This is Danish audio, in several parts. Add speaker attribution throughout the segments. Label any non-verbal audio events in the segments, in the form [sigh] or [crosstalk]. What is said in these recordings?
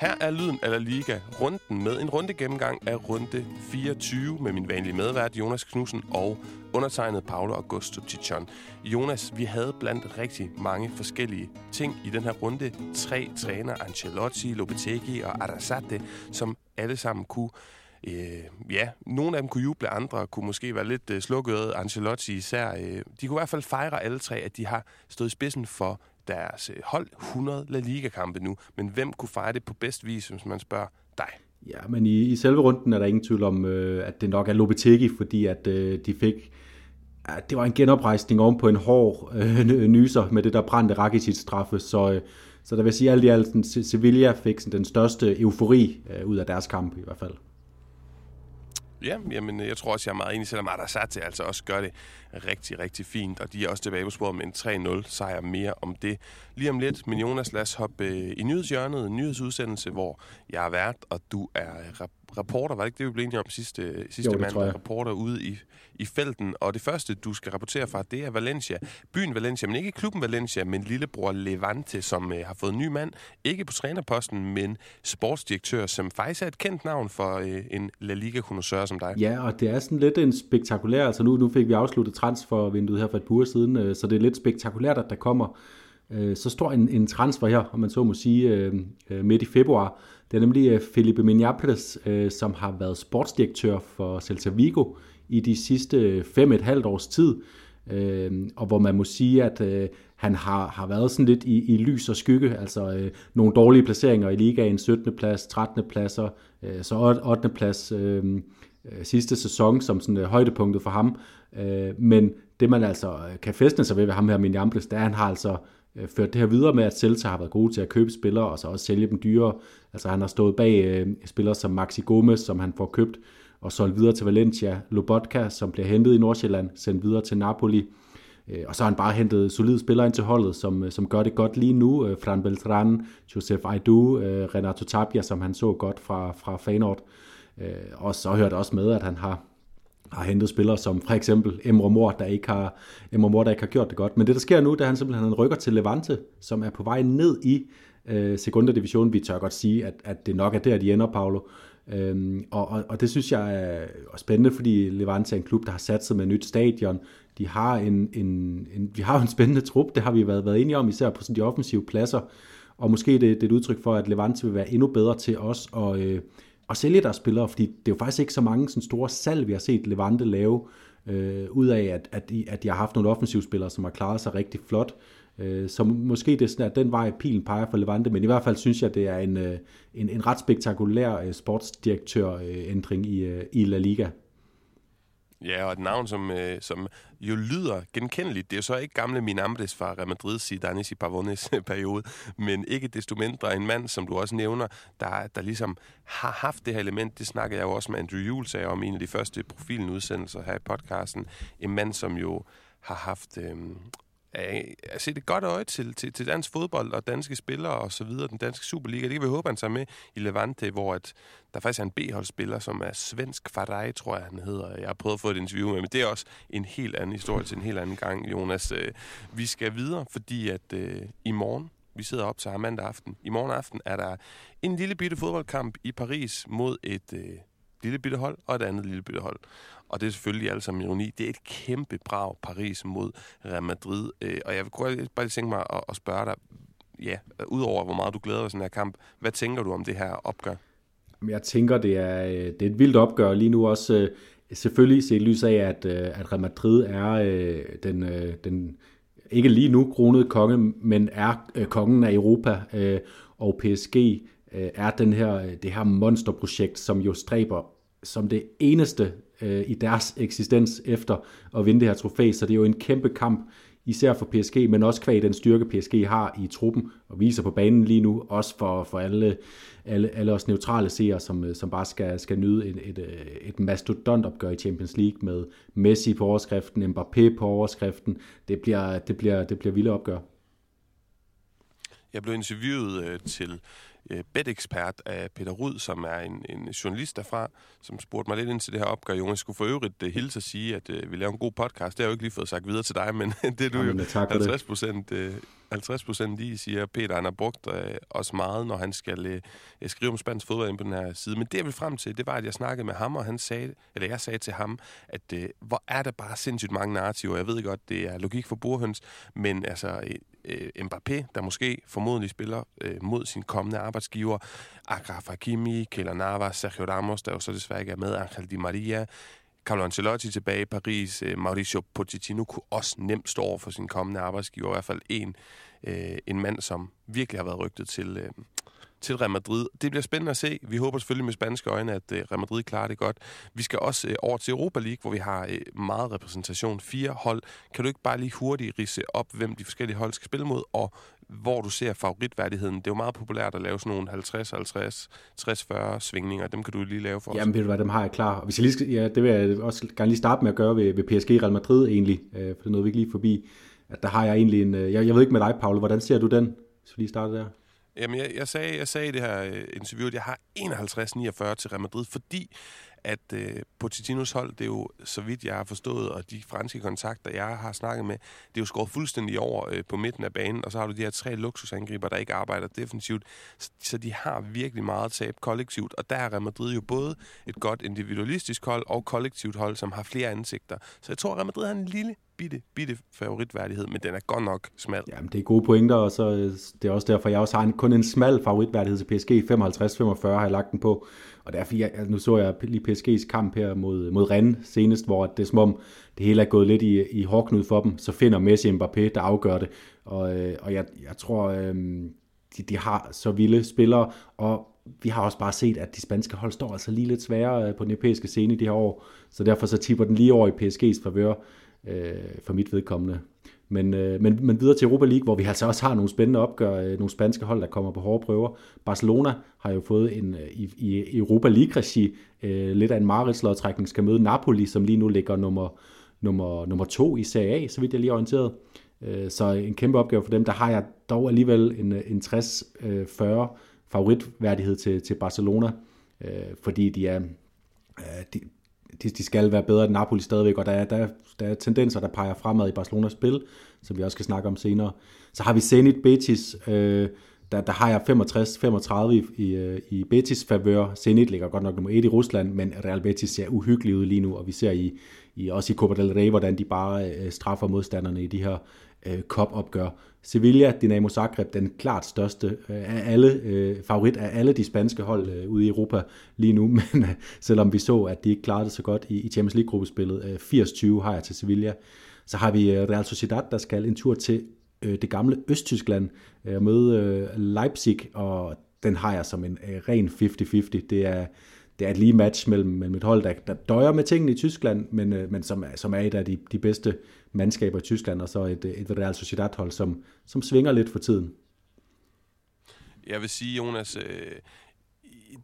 Speaker 1: Her er lyden af La Liga, runden med en runde gennemgang af runde 24 med min vanlige medvært Jonas Knudsen og undertegnet Paolo Augusto Tichon. Jonas, vi havde blandt rigtig mange forskellige ting i den her runde. Tre træner, Ancelotti, Lopetegi og Arrasate, som alle sammen kunne Øh, ja, nogle af dem kunne juble, andre kunne måske være lidt øh, slukket. Ancelotti især. Øh, de kunne i hvert fald fejre alle tre, at de har stået i spidsen for deres øh, hold 100 La Liga-kampe nu. Men hvem kunne fejre det på bedst vis, hvis man spørger dig?
Speaker 2: Ja, men i, i selve runden er der ingen tvivl om, øh, at det nok er Lopetegi, fordi at øh, de fik... Ja, det var en genoprejsning oven på en hård øh, nyser med det der brændte Rakitic-straffe, så, øh, så der vil sige alt i alt, Sevilla fik sådan, den største eufori øh, ud af deres kamp i hvert fald.
Speaker 1: Ja, jamen, jeg tror også, jeg er meget enig, selvom Arasate altså også gør det rigtig, rigtig fint. Og de er også tilbage på sporet med en 3-0 sejr mere om det. Lige om lidt, min Jonas, lad os hoppe øh, i nyhedshjørnet, en nyhedsudsendelse, hvor jeg er vært, og du er reporter. Var det ikke det, vi blev enige om sidste, sidste
Speaker 2: jo,
Speaker 1: mandag? Reporter ude i, i felten. Og det første, du skal rapportere fra, det er Valencia. Byen Valencia, men ikke klubben Valencia, men lillebror Levante, som øh, har fået en ny mand. Ikke på trænerposten, men sportsdirektør, som faktisk er et kendt navn for øh, en La Liga-konnoisseur som dig.
Speaker 2: Ja, og det er sådan lidt en spektakulær... Altså nu, nu fik vi afsluttet transfervinduet her for et par uger siden, øh, så det er lidt spektakulært, at der kommer øh, så stor en, en transfer her, om man så må sige, øh, øh midt i februar. Det er nemlig øh, Felipe Minapres, øh, som har været sportsdirektør for Celta Vigo i de sidste øh, fem et halvt års tid, og hvor man må sige, at han har, har været sådan lidt i, i lys og skygge, altså øh, nogle dårlige placeringer i ligaen, 17. plads, 13. pladser, øh, så 8. plads øh, sidste sæson som sådan øh, højdepunktet for ham. Øh, men det man altså kan festne sig ved ved ham her, Minjambles, det er, at han har altså øh, Øh, ført det her videre med, at Celta har været gode til at købe spillere, og så også sælge dem dyre. Altså han har stået bag øh, spillere som Maxi Gomez, som han får købt og solgt videre til Valencia. Lobotka, som bliver hentet i Nordsjælland, sendt videre til Napoli. Øh, og så har han bare hentet solide spillere ind til holdet, som, øh, som gør det godt lige nu. Øh, Fran Beltran, Josef Aidu, øh, Renato Tapia, som han så godt fra, fra Feyenoord. Øh, og så hørte også med, at han har har hentet spillere som for eksempel Emre Mor, der ikke har, Emre Mor, der ikke har gjort det godt. Men det, der sker nu, det er, at han simpelthen rykker til Levante, som er på vej ned i øh, sekunda division. Vi tør godt sige, at, at det nok er der, de ender, Paolo. Øhm, og, og, og det synes jeg er spændende, fordi Levante er en klub, der har sat sig med et nyt stadion. De har en, en, en, vi har en spændende trup, det har vi været, været enige om, især på sådan de offensive pladser. Og måske det, det er et udtryk for, at Levante vil være endnu bedre til os at, øh, at sælge deres spillere, fordi det er jo faktisk ikke så mange sådan store salg, vi har set Levante lave, øh, ud af, at, at, de, at de har haft nogle offensivspillere, som har klaret sig rigtig flot. Øh, så måske det er sådan, at den vej pilen peger for Levante, men i hvert fald synes jeg, det er en, øh, en, en ret spektakulær øh, sportsdirektørændring i, øh, i La Liga.
Speaker 1: Ja, og et navn, som, øh, som jo lyder genkendeligt. Det er jo så ikke gamle Minambres fra Real Madrid, Zidanis i Pavones øh, periode, men ikke desto mindre en mand, som du også nævner, der, der ligesom har haft det her element. Det snakker jeg jo også med Andrew Jules om i en af de første profilen-udsendelser her i podcasten. En mand, som jo har haft øh, at se det godt øje til, til, til dansk fodbold og danske spillere og så videre, den danske Superliga. Det kan vi håbe, han tager med i Levante, hvor at der faktisk er en B-holdsspiller, som er svensk Farai, tror jeg, han hedder. Jeg har prøvet at få et interview med, men det er også en helt anden historie til en helt anden gang, Jonas. Øh, vi skal videre, fordi at øh, i morgen, vi sidder op til mandag aften, i morgen aften er der en lille bitte fodboldkamp i Paris mod et øh, lille bitte hold og et andet lille bitte hold. Og det er selvfølgelig alt sammen ironi. Det er et kæmpe brag Paris mod Real Madrid. Øh, og jeg vil bare lige tænke mig at, at spørge dig, ja, udover hvor meget du glæder dig sådan her kamp, hvad tænker du om det her opgør?
Speaker 2: Jeg tænker, det er, øh, det er et vildt opgør lige nu også. Øh, selvfølgelig set lys af, at, øh, at Real Madrid er den, den ikke lige nu kronede konge, men er kongen af Europa, og PSG er den her, det her monsterprojekt, som jo stræber som det eneste øh, i deres eksistens efter at vinde det her trofæ. Så det er jo en kæmpe kamp, især for PSG, men også kvæg den styrke, PSG har i truppen og viser på banen lige nu, også for, for alle, alle, alle os neutrale seere, som, øh, som bare skal, skal nyde et, et, øh, et mastodontopgør i Champions League med Messi på overskriften, Mbappé på overskriften. Det bliver, det bliver, det bliver vilde opgør.
Speaker 1: Jeg blev interviewet øh, til øh, betekspert af Peter Rud, som er en, en journalist derfra, som spurgte mig lidt ind til det her opgør. Jonas skulle for øvrigt uh, hilse at sige, at uh, vi laver en god podcast. Det har jeg jo ikke lige fået sagt videre til dig, men [laughs] det er du Jamen, jo 50 procent uh, 50 procent lige, siger Peter. Han har brugt øh, os meget, når han skal øh, skrive om spansk fodbold ind på den her side. Men det, jeg vil frem til, det var, at jeg snakkede med ham, og han sagde, eller jeg sagde til ham, at øh, hvor er der bare sindssygt mange narrativer. Jeg ved godt, det er logik for burhøns, men altså øh, Mbappé, der måske formodentlig spiller øh, mod sin kommende arbejdsgiver, Agraf Hakimi, Keller Navas, Sergio Ramos, der jo så desværre ikke er med, Angel Di Maria, Carlo Ancelotti tilbage i Paris, øh, Mauricio Pochettino kunne også nemt stå over for sin kommende arbejdsgiver, i hvert fald en, øh, en mand, som virkelig har været rygtet til, øh, til Real Madrid. Det bliver spændende at se. Vi håber selvfølgelig med spanske øjne, at øh, Real Madrid klarer det godt. Vi skal også øh, over til Europa League, hvor vi har øh, meget repræsentation. Fire hold. Kan du ikke bare lige hurtigt rise op, hvem de forskellige hold skal spille mod, og hvor du ser favoritværdigheden. Det er jo meget populært at lave sådan nogle 50-50, 60-40 svingninger. Dem kan du lige lave for os.
Speaker 2: Jamen ved du hvad, dem har jeg klar. Og hvis jeg lige skal, ja, det vil jeg også gerne lige starte med at gøre ved, ved PSG Real Madrid egentlig, øh, for det er noget, vi ikke lige forbi. At der har jeg egentlig en, jeg, jeg ved ikke med dig, Paul, hvordan ser du den, hvis vi lige starter der?
Speaker 1: Jamen, jeg, jeg, sagde, jeg sagde i det her øh, interview, at jeg har 51-49 til Real Madrid, fordi at øh, Pochettinos hold, det er jo, så vidt jeg har forstået, og de franske kontakter, jeg har snakket med, det er jo skåret fuldstændig over øh, på midten af banen, og så har du de her tre luksusangriber, der ikke arbejder defensivt, så de har virkelig meget tab kollektivt, og der er Real Madrid jo både et godt individualistisk hold og kollektivt hold, som har flere ansigter. Så jeg tror, at Real Madrid har en lille bitte, bitte favoritværdighed, men den er godt nok smal.
Speaker 2: Jamen, det er gode pointer, og så øh, det er også derfor, jeg også har en, kun en smal favoritværdighed til PSG. 55-45 har jeg lagt den på. Og derfor, jeg, altså, nu så jeg lige PSG's kamp her mod, mod Rennes senest, hvor det er som om, det hele er gået lidt i, i hårdknud for dem. Så finder Messi Mbappé, der afgør det. Og, øh, og jeg, jeg tror, øh, de, de har så vilde spillere, og vi har også bare set, at de spanske hold står altså lige lidt sværere øh, på den europæiske scene i de her år. Så derfor så tipper den lige over i PSG's favør øh, for mit vedkommende. Men, øh, men, men videre til Europa League, hvor vi altså også har nogle spændende opgør, øh, nogle spanske hold, der kommer på hårde prøver. Barcelona har jo fået en øh, i, i Europa League-regi øh, lidt af en mareridslodtrækning, skal møde Napoli, som lige nu ligger nummer, nummer, nummer to i Serie A, så vidt jeg lige er orienteret. Øh, så en kæmpe opgave for dem. Der har jeg dog alligevel en, øh, en 60-40 øh, favoritværdighed til, til Barcelona, øh, fordi de er, øh, de, de, de skal være bedre end Napoli stadigvæk, og der er, der, der er tendenser, der peger fremad i Barcelonas spil, som vi også skal snakke om senere. Så har vi Zenit Betis, øh, der, der har jeg 65-35 i, i, øh, i Betis favør. Zenit ligger godt nok nummer 1 i Rusland, men Real Betis ser uhyggeligt ud lige nu, og vi ser i, i også i Copa del Rey, hvordan de bare øh, straffer modstanderne i de her øh, cup-opgør. Sevilla, Dinamo Zagreb, den klart største øh, af alle, øh, favorit af alle de spanske hold øh, ude i Europa lige nu, [laughs] men øh, selvom vi så, at de ikke klarede det så godt i, i Champions League-gruppespillet, øh, 80-20 har jeg til Sevilla. Så har vi øh, Real Sociedad, der skal en tur til øh, det gamle Østtyskland øh, og øh, møde øh, Leipzig, og den har jeg som en øh, ren 50-50. Det er, det er et lige match mellem, mellem et hold, der, der døjer med tingene i Tyskland, men, øh, men som, som er et af de, de bedste mandskaber i Tyskland, og så et, et Real Sociedad-hold, som, som svinger lidt for tiden.
Speaker 1: Jeg vil sige, Jonas, øh,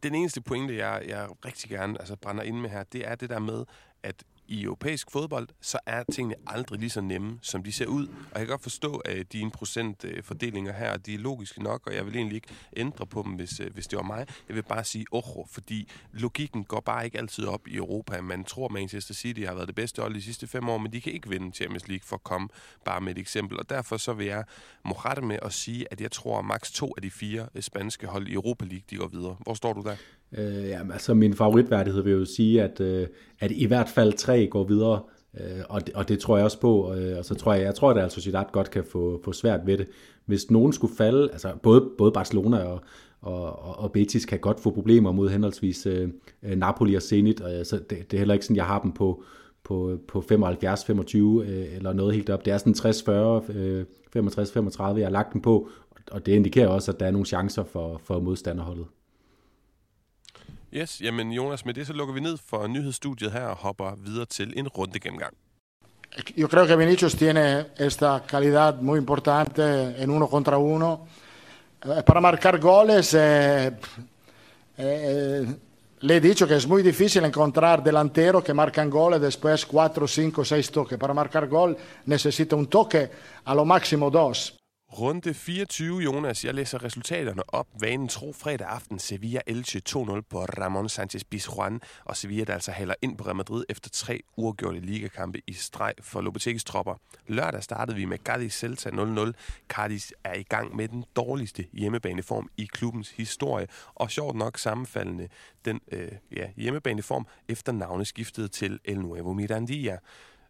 Speaker 1: den eneste pointe, jeg, jeg rigtig gerne altså, brænder ind med her, det er det der med, at i europæisk fodbold, så er tingene aldrig lige så nemme, som de ser ud. Og jeg kan godt forstå, at dine procentfordelinger her, de er logiske nok, og jeg vil egentlig ikke ændre på dem, hvis, øh, hvis det var mig. Jeg vil bare sige ojo, fordi logikken går bare ikke altid op i Europa. Man tror, Manchester City har været det bedste hold de sidste fem år, men de kan ikke vinde Champions League for at komme bare med et eksempel. Og derfor så vil jeg morette med at sige, at jeg tror, at maks to af de fire øh, spanske hold i Europa League, de går videre. Hvor står du der?
Speaker 2: Øh, jamen, altså min favoritværdighed vil jo sige, at, øh, at i hvert fald tre går videre, øh, og, det, og det tror jeg også på, øh, og så tror jeg, jeg tror, at altså Sociedad godt kan få, få svært ved det. Hvis nogen skulle falde, altså både, både Barcelona og, og, og Betis kan godt få problemer mod henholdsvis øh, øh Napoli og Zenit, og, øh, så det, det er heller ikke sådan, jeg har dem på, på, på 75-25 øh, eller noget helt op. Det er sådan 60-40, øh, 65-35, jeg har lagt dem på, og det indikerer også, at der er nogle chancer for, for modstanderholdet.
Speaker 1: Yes, jamen Jonas, med det så lukker vi ned for nyhedsstudiet her og hopper videre til en runde gennemgang.
Speaker 3: Yo creo que Vinicius tiene esta calidad muy importante en uno contra uno. Eh, para marcar goles, eh, eh, le he dicho que es muy difícil encontrar delanteros que marcan goles después 4, 5, 6 toques. Para marcar gol necesita un toque, a lo máximo dos.
Speaker 1: Runde 24, Jonas. Jeg læser resultaterne op. Vanen tro fredag aften. Sevilla Elche 2-0 på Ramon Sanchez Pizjuan. Og Sevilla, der altså hælder ind på Real Madrid efter tre uafgjorte ligakampe i streg for Lopetegis tropper. Lørdag startede vi med Cadiz Celta 0-0. Cadiz er i gang med den dårligste hjemmebaneform i klubbens historie. Og sjovt nok sammenfaldende den øh, ja, hjemmebaneform efter navneskiftet til El Nuevo Mirandilla.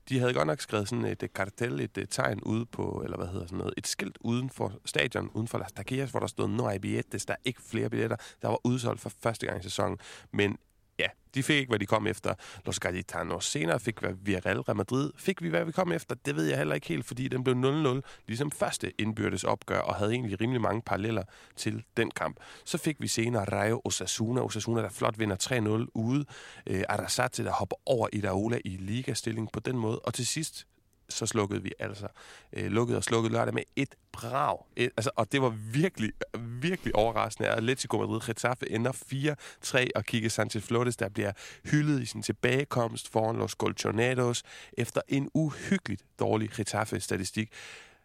Speaker 1: De havde godt nok skrevet sådan et øh, kartel, et, et tegn ude på, eller hvad hedder sådan noget, et skilt uden for stadion, uden for Las Taquillas, hvor der stod no hay billetes, der er ikke flere billetter. Der var udsolgt for første gang i sæsonen. Men ja, de fik ikke, hvad de kom efter. Los Gaditanos senere fik vi Real Real Madrid. Fik vi, hvad vi kom efter? Det ved jeg heller ikke helt, fordi den blev 0-0, ligesom første indbyrdes opgør, og havde egentlig rimelig mange paralleller til den kamp. Så fik vi senere Rayo Osasuna. Osasuna, der flot vinder 3-0 ude. Øh, Arasate, der hopper over i Daola i ligastilling på den måde. Og til sidst så slukkede vi altså øh, lukkede og slukkede lørdag med et brag. Et, altså, og det var virkelig, virkelig overraskende. Atletico Madrid Getafe ender 4-3, og Kike Sanchez Flores, der bliver hyldet i sin tilbagekomst foran Los Colchonados efter en uhyggeligt dårlig Getafe-statistik.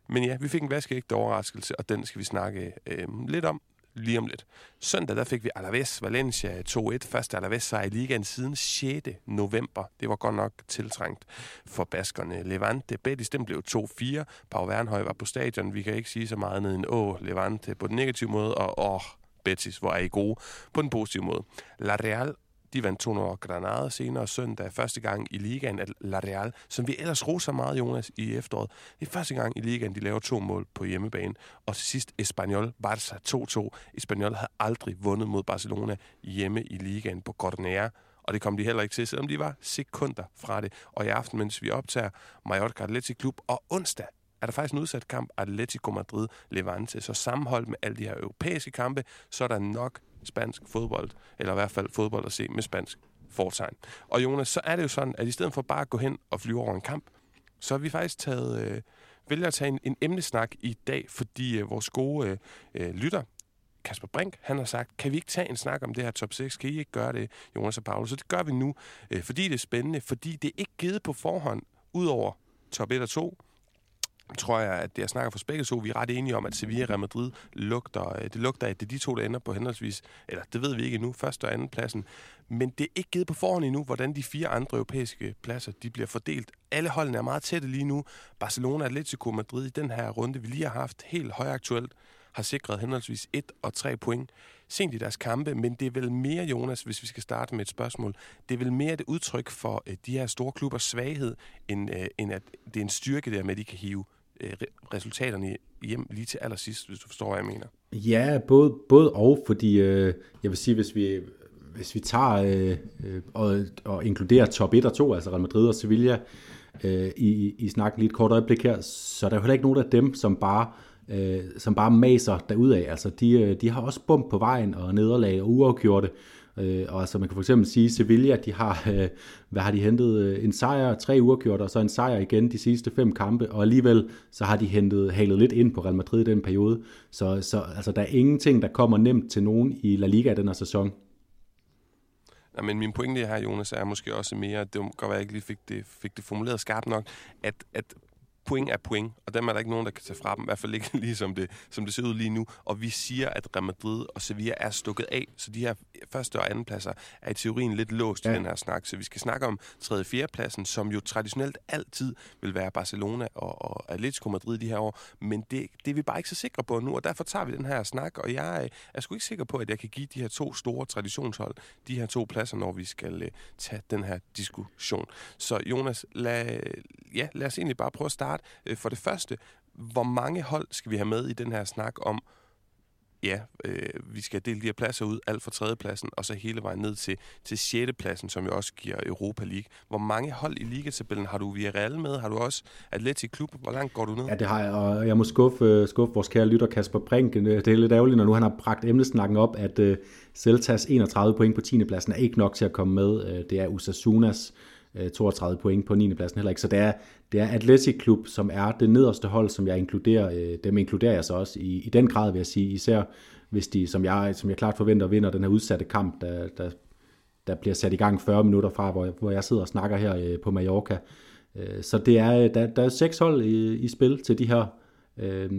Speaker 1: Men ja, vi fik en vaskeægte overraskelse, og den skal vi snakke øh, lidt om lige om lidt. Søndag der fik vi Alaves Valencia 2-1. Første Alaves sejr i ligaen siden 6. november. Det var godt nok tiltrængt for baskerne. Levante Betis, den blev 2-4. Pau Wernhøj var på stadion. Vi kan ikke sige så meget ned end åh, Levante på den negative måde, og åh, Betis, hvor er I gode på den positive måde. La Real de vandt 200 over Granada senere søndag. Første gang i ligaen at La Real, som vi ellers roser meget, Jonas, i efteråret. Det er første gang i ligaen, de laver to mål på hjemmebane. Og til sidst Espanyol, Barca 2-2. Espanyol havde aldrig vundet mod Barcelona hjemme i ligaen på Cornea. Og det kom de heller ikke til, selvom de var sekunder fra det. Og i aften, mens vi optager Mallorca Athletic Klub, og onsdag er der faktisk en udsat kamp, Atletico Madrid-Levante. Så sammenholdt med alle de her europæiske kampe, så er der nok spansk fodbold, eller i hvert fald fodbold at se med spansk fortegn. Og Jonas, så er det jo sådan, at i stedet for bare at gå hen og flyve over en kamp, så har vi faktisk taget, øh, vælger at tage en, en emnesnak i dag, fordi øh, vores gode øh, øh lytter, Kasper Brink, han har sagt, kan vi ikke tage en snak om det her top 6? Kan I ikke gøre det, Jonas og Paulus? Så det gør vi nu, øh, fordi det er spændende, fordi det er ikke givet på forhånd, ud over top 1 og 2, tror jeg, at jeg snakker for begge to, vi er ret enige om, at Sevilla og Real Madrid lugter, øh, det lugter, at det er de to, der ender på henholdsvis, eller det ved vi ikke endnu, første og anden pladsen. Men det er ikke givet på forhånd endnu, hvordan de fire andre europæiske pladser de bliver fordelt. Alle holdene er meget tætte lige nu. Barcelona, Atletico Madrid i den her runde, vi lige har haft helt højaktuelt, har sikret henholdsvis 1 og 3 point sent i deres kampe, men det er vel mere, Jonas, hvis vi skal starte med et spørgsmål, det er vel mere et udtryk for øh, de her store klubbers svaghed, end, øh, end at det er en styrke der med, at de kan hive øh, resultaterne hjem lige til allersidst, hvis du forstår, hvad jeg mener.
Speaker 2: Ja, både, både og, fordi øh, jeg vil sige, hvis vi, hvis vi tager øh, øh, og, og inkluderer top 1 og 2, altså Real Madrid og Sevilla, øh, i, i snakken lige et kort øjeblik her, så er der jo heller ikke nogen af dem, som bare øh, som bare maser derudad. Altså, de, øh, de har også bump på vejen og nederlag og uafgjorte. Øh, og altså man kan for eksempel sige, at Sevilla, de har, øh, hvad har de hentet? Øh, en sejr, tre uafgjort, og så en sejr igen de sidste fem kampe, og alligevel så har de hentet, halet lidt ind på Real Madrid i den periode. Så, så altså, der er ingenting, der kommer nemt til nogen i La Liga den her sæson.
Speaker 1: Ja, men min pointe her, Jonas, er måske også mere, det kan godt være, at jeg ikke lige fik det, fik det formuleret skarpt nok, at, at point er point, og dem er der ikke nogen, der kan tage fra dem, i hvert fald ikke [laughs] lige som det, som det ser ud lige nu. Og vi siger, at Real Madrid og Sevilla er stukket af, så de her første og anden pladser er i teorien lidt låst ja. i den her snak. Så vi skal snakke om tredje og fjerde pladsen, som jo traditionelt altid vil være Barcelona og, og Atletico Madrid de her år, men det, det er vi bare ikke så sikre på nu, og derfor tager vi den her snak, og jeg er sgu ikke sikker på, at jeg kan give de her to store traditionshold de her to pladser, når vi skal uh, tage den her diskussion. Så Jonas, lad, ja, lad os egentlig bare prøve at starte starte. Øh, for det første, hvor mange hold skal vi have med i den her snak om, ja, øh, vi skal dele de her pladser ud, alt fra tredjepladsen, og så hele vejen ned til, til sjette pladsen, som jo også giver Europa League. Hvor mange hold i ligatabellen har du Villarreal med? Har du også Atletic Klub? Hvor langt går du ned?
Speaker 2: Ja, det har jeg, og jeg må skuffe, øh, skuffe vores kære lytter Kasper Brink. Øh, det er lidt ærgerligt, når nu han har bragt emnesnakken op, at uh, Celtas 31 point på 10. pladsen er ikke nok til at komme med. Uh, det er Usasunas Øh, 32 point på 9. pladsen heller ikke. Så det er, det er Athletic Klub, som er det nederste hold, som jeg inkluderer. Øh, dem inkluderer jeg så også i, i den grad, vil jeg sige. Især hvis de, som jeg, som jeg klart forventer, vinder den her udsatte kamp, der, der, der bliver sat i gang 40 minutter fra, hvor, hvor jeg sidder og snakker her øh, på Mallorca. Så det er, der, der er seks hold i, i spil til de her øh,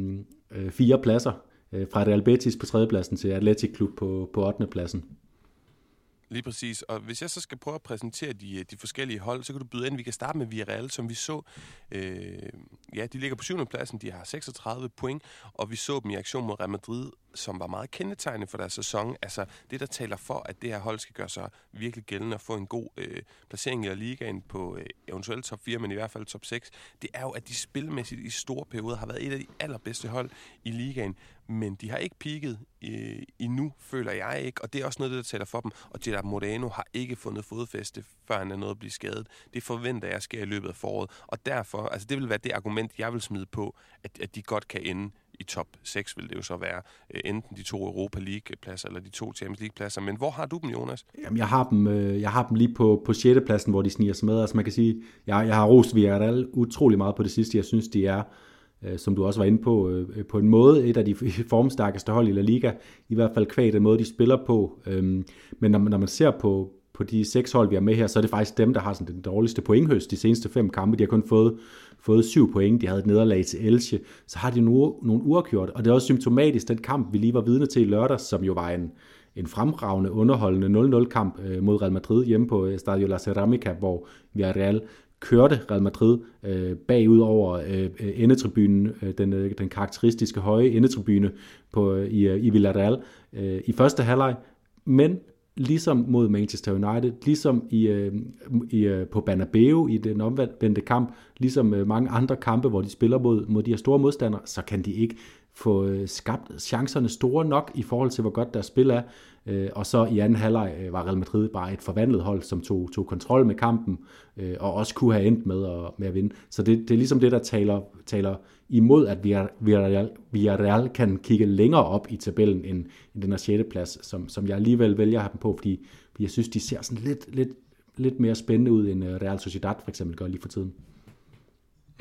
Speaker 2: fire pladser fra Real Betis på tredjepladsen til Athletic Klub på, på 8. pladsen.
Speaker 1: Lige præcis. Og hvis jeg så skal prøve at præsentere de, de forskellige hold, så kan du byde ind. Vi kan starte med Villarreal, som vi så. Øh, ja, de ligger på syvende pladsen. De har 36 point, og vi så dem i aktion mod Real Madrid, som var meget kendetegnende for deres sæson. Altså det, der taler for, at det her hold skal gøre sig virkelig gældende og få en god øh, placering i Ligaen på øh, eventuelt top 4, men i hvert fald top 6, det er jo, at de spilmæssigt i store perioder har været et af de allerbedste hold i ligaen men de har ikke peaked øh, endnu, føler jeg ikke, og det er også noget, der taler for dem. Og Gerard Moreno har ikke fundet fodfæste, før han er nået at blive skadet. Det forventer jeg sker i løbet af foråret, og derfor, altså det vil være det argument, jeg vil smide på, at, at de godt kan ende i top 6 vil det jo så være øh, enten de to Europa League-pladser eller de to Champions League-pladser. Men hvor har du dem, Jonas?
Speaker 2: Jamen, jeg har dem, øh, jeg har dem lige på, på 6. pladsen, hvor de sniger sig med. Altså man kan sige, jeg, jeg har rost Villarreal utrolig meget på det sidste. Jeg synes, de er øh, som du også var inde på, øh, øh på en måde et af de [laughs] formstærkeste hold i La Liga, i hvert fald kvæg den måde, de spiller på. Øhm, men når, når man ser på, på de seks hold, vi har med her, så er det faktisk dem, der har sådan den dårligste pointhøst de seneste fem kampe. De har kun fået, fået syv point. De havde et nederlag til Elche. Så har de nu, nogle uafgjort. Og det er også symptomatisk, den kamp, vi lige var vidne til i lørdag, som jo var en, en fremragende, underholdende 0-0-kamp øh, mod Real Madrid hjemme på øh, Stadio La Ceramica, hvor Villarreal kørte Real Madrid øh, bagud over øh, øh, endetribunen, øh, den, øh, den karakteristiske høje endetribune på, øh, i, øh, i Villarreal øh, i første halvleg, men ligesom mod Manchester United, ligesom i, øh, i, øh, på Banabeo i den omvendte kamp, ligesom øh, mange andre kampe, hvor de spiller mod, mod de her store modstandere, så kan de ikke få øh, skabt chancerne store nok i forhold til, hvor godt deres spil er. Øh, og så i anden halvleg øh, var Real Madrid bare et forvandlet hold, som tog, tog kontrol med kampen, øh, og også kunne have endt med at, med at vinde. Så det, det er ligesom det, der taler, taler imod, at Villarreal, Villarreal kan kigge længere op i tabellen end, end den her 6. plads, som, som jeg alligevel vælger at have dem på, fordi, fordi jeg synes, de ser sådan lidt, lidt, lidt mere spændende ud, end øh, Real Sociedad for eksempel gør lige for tiden.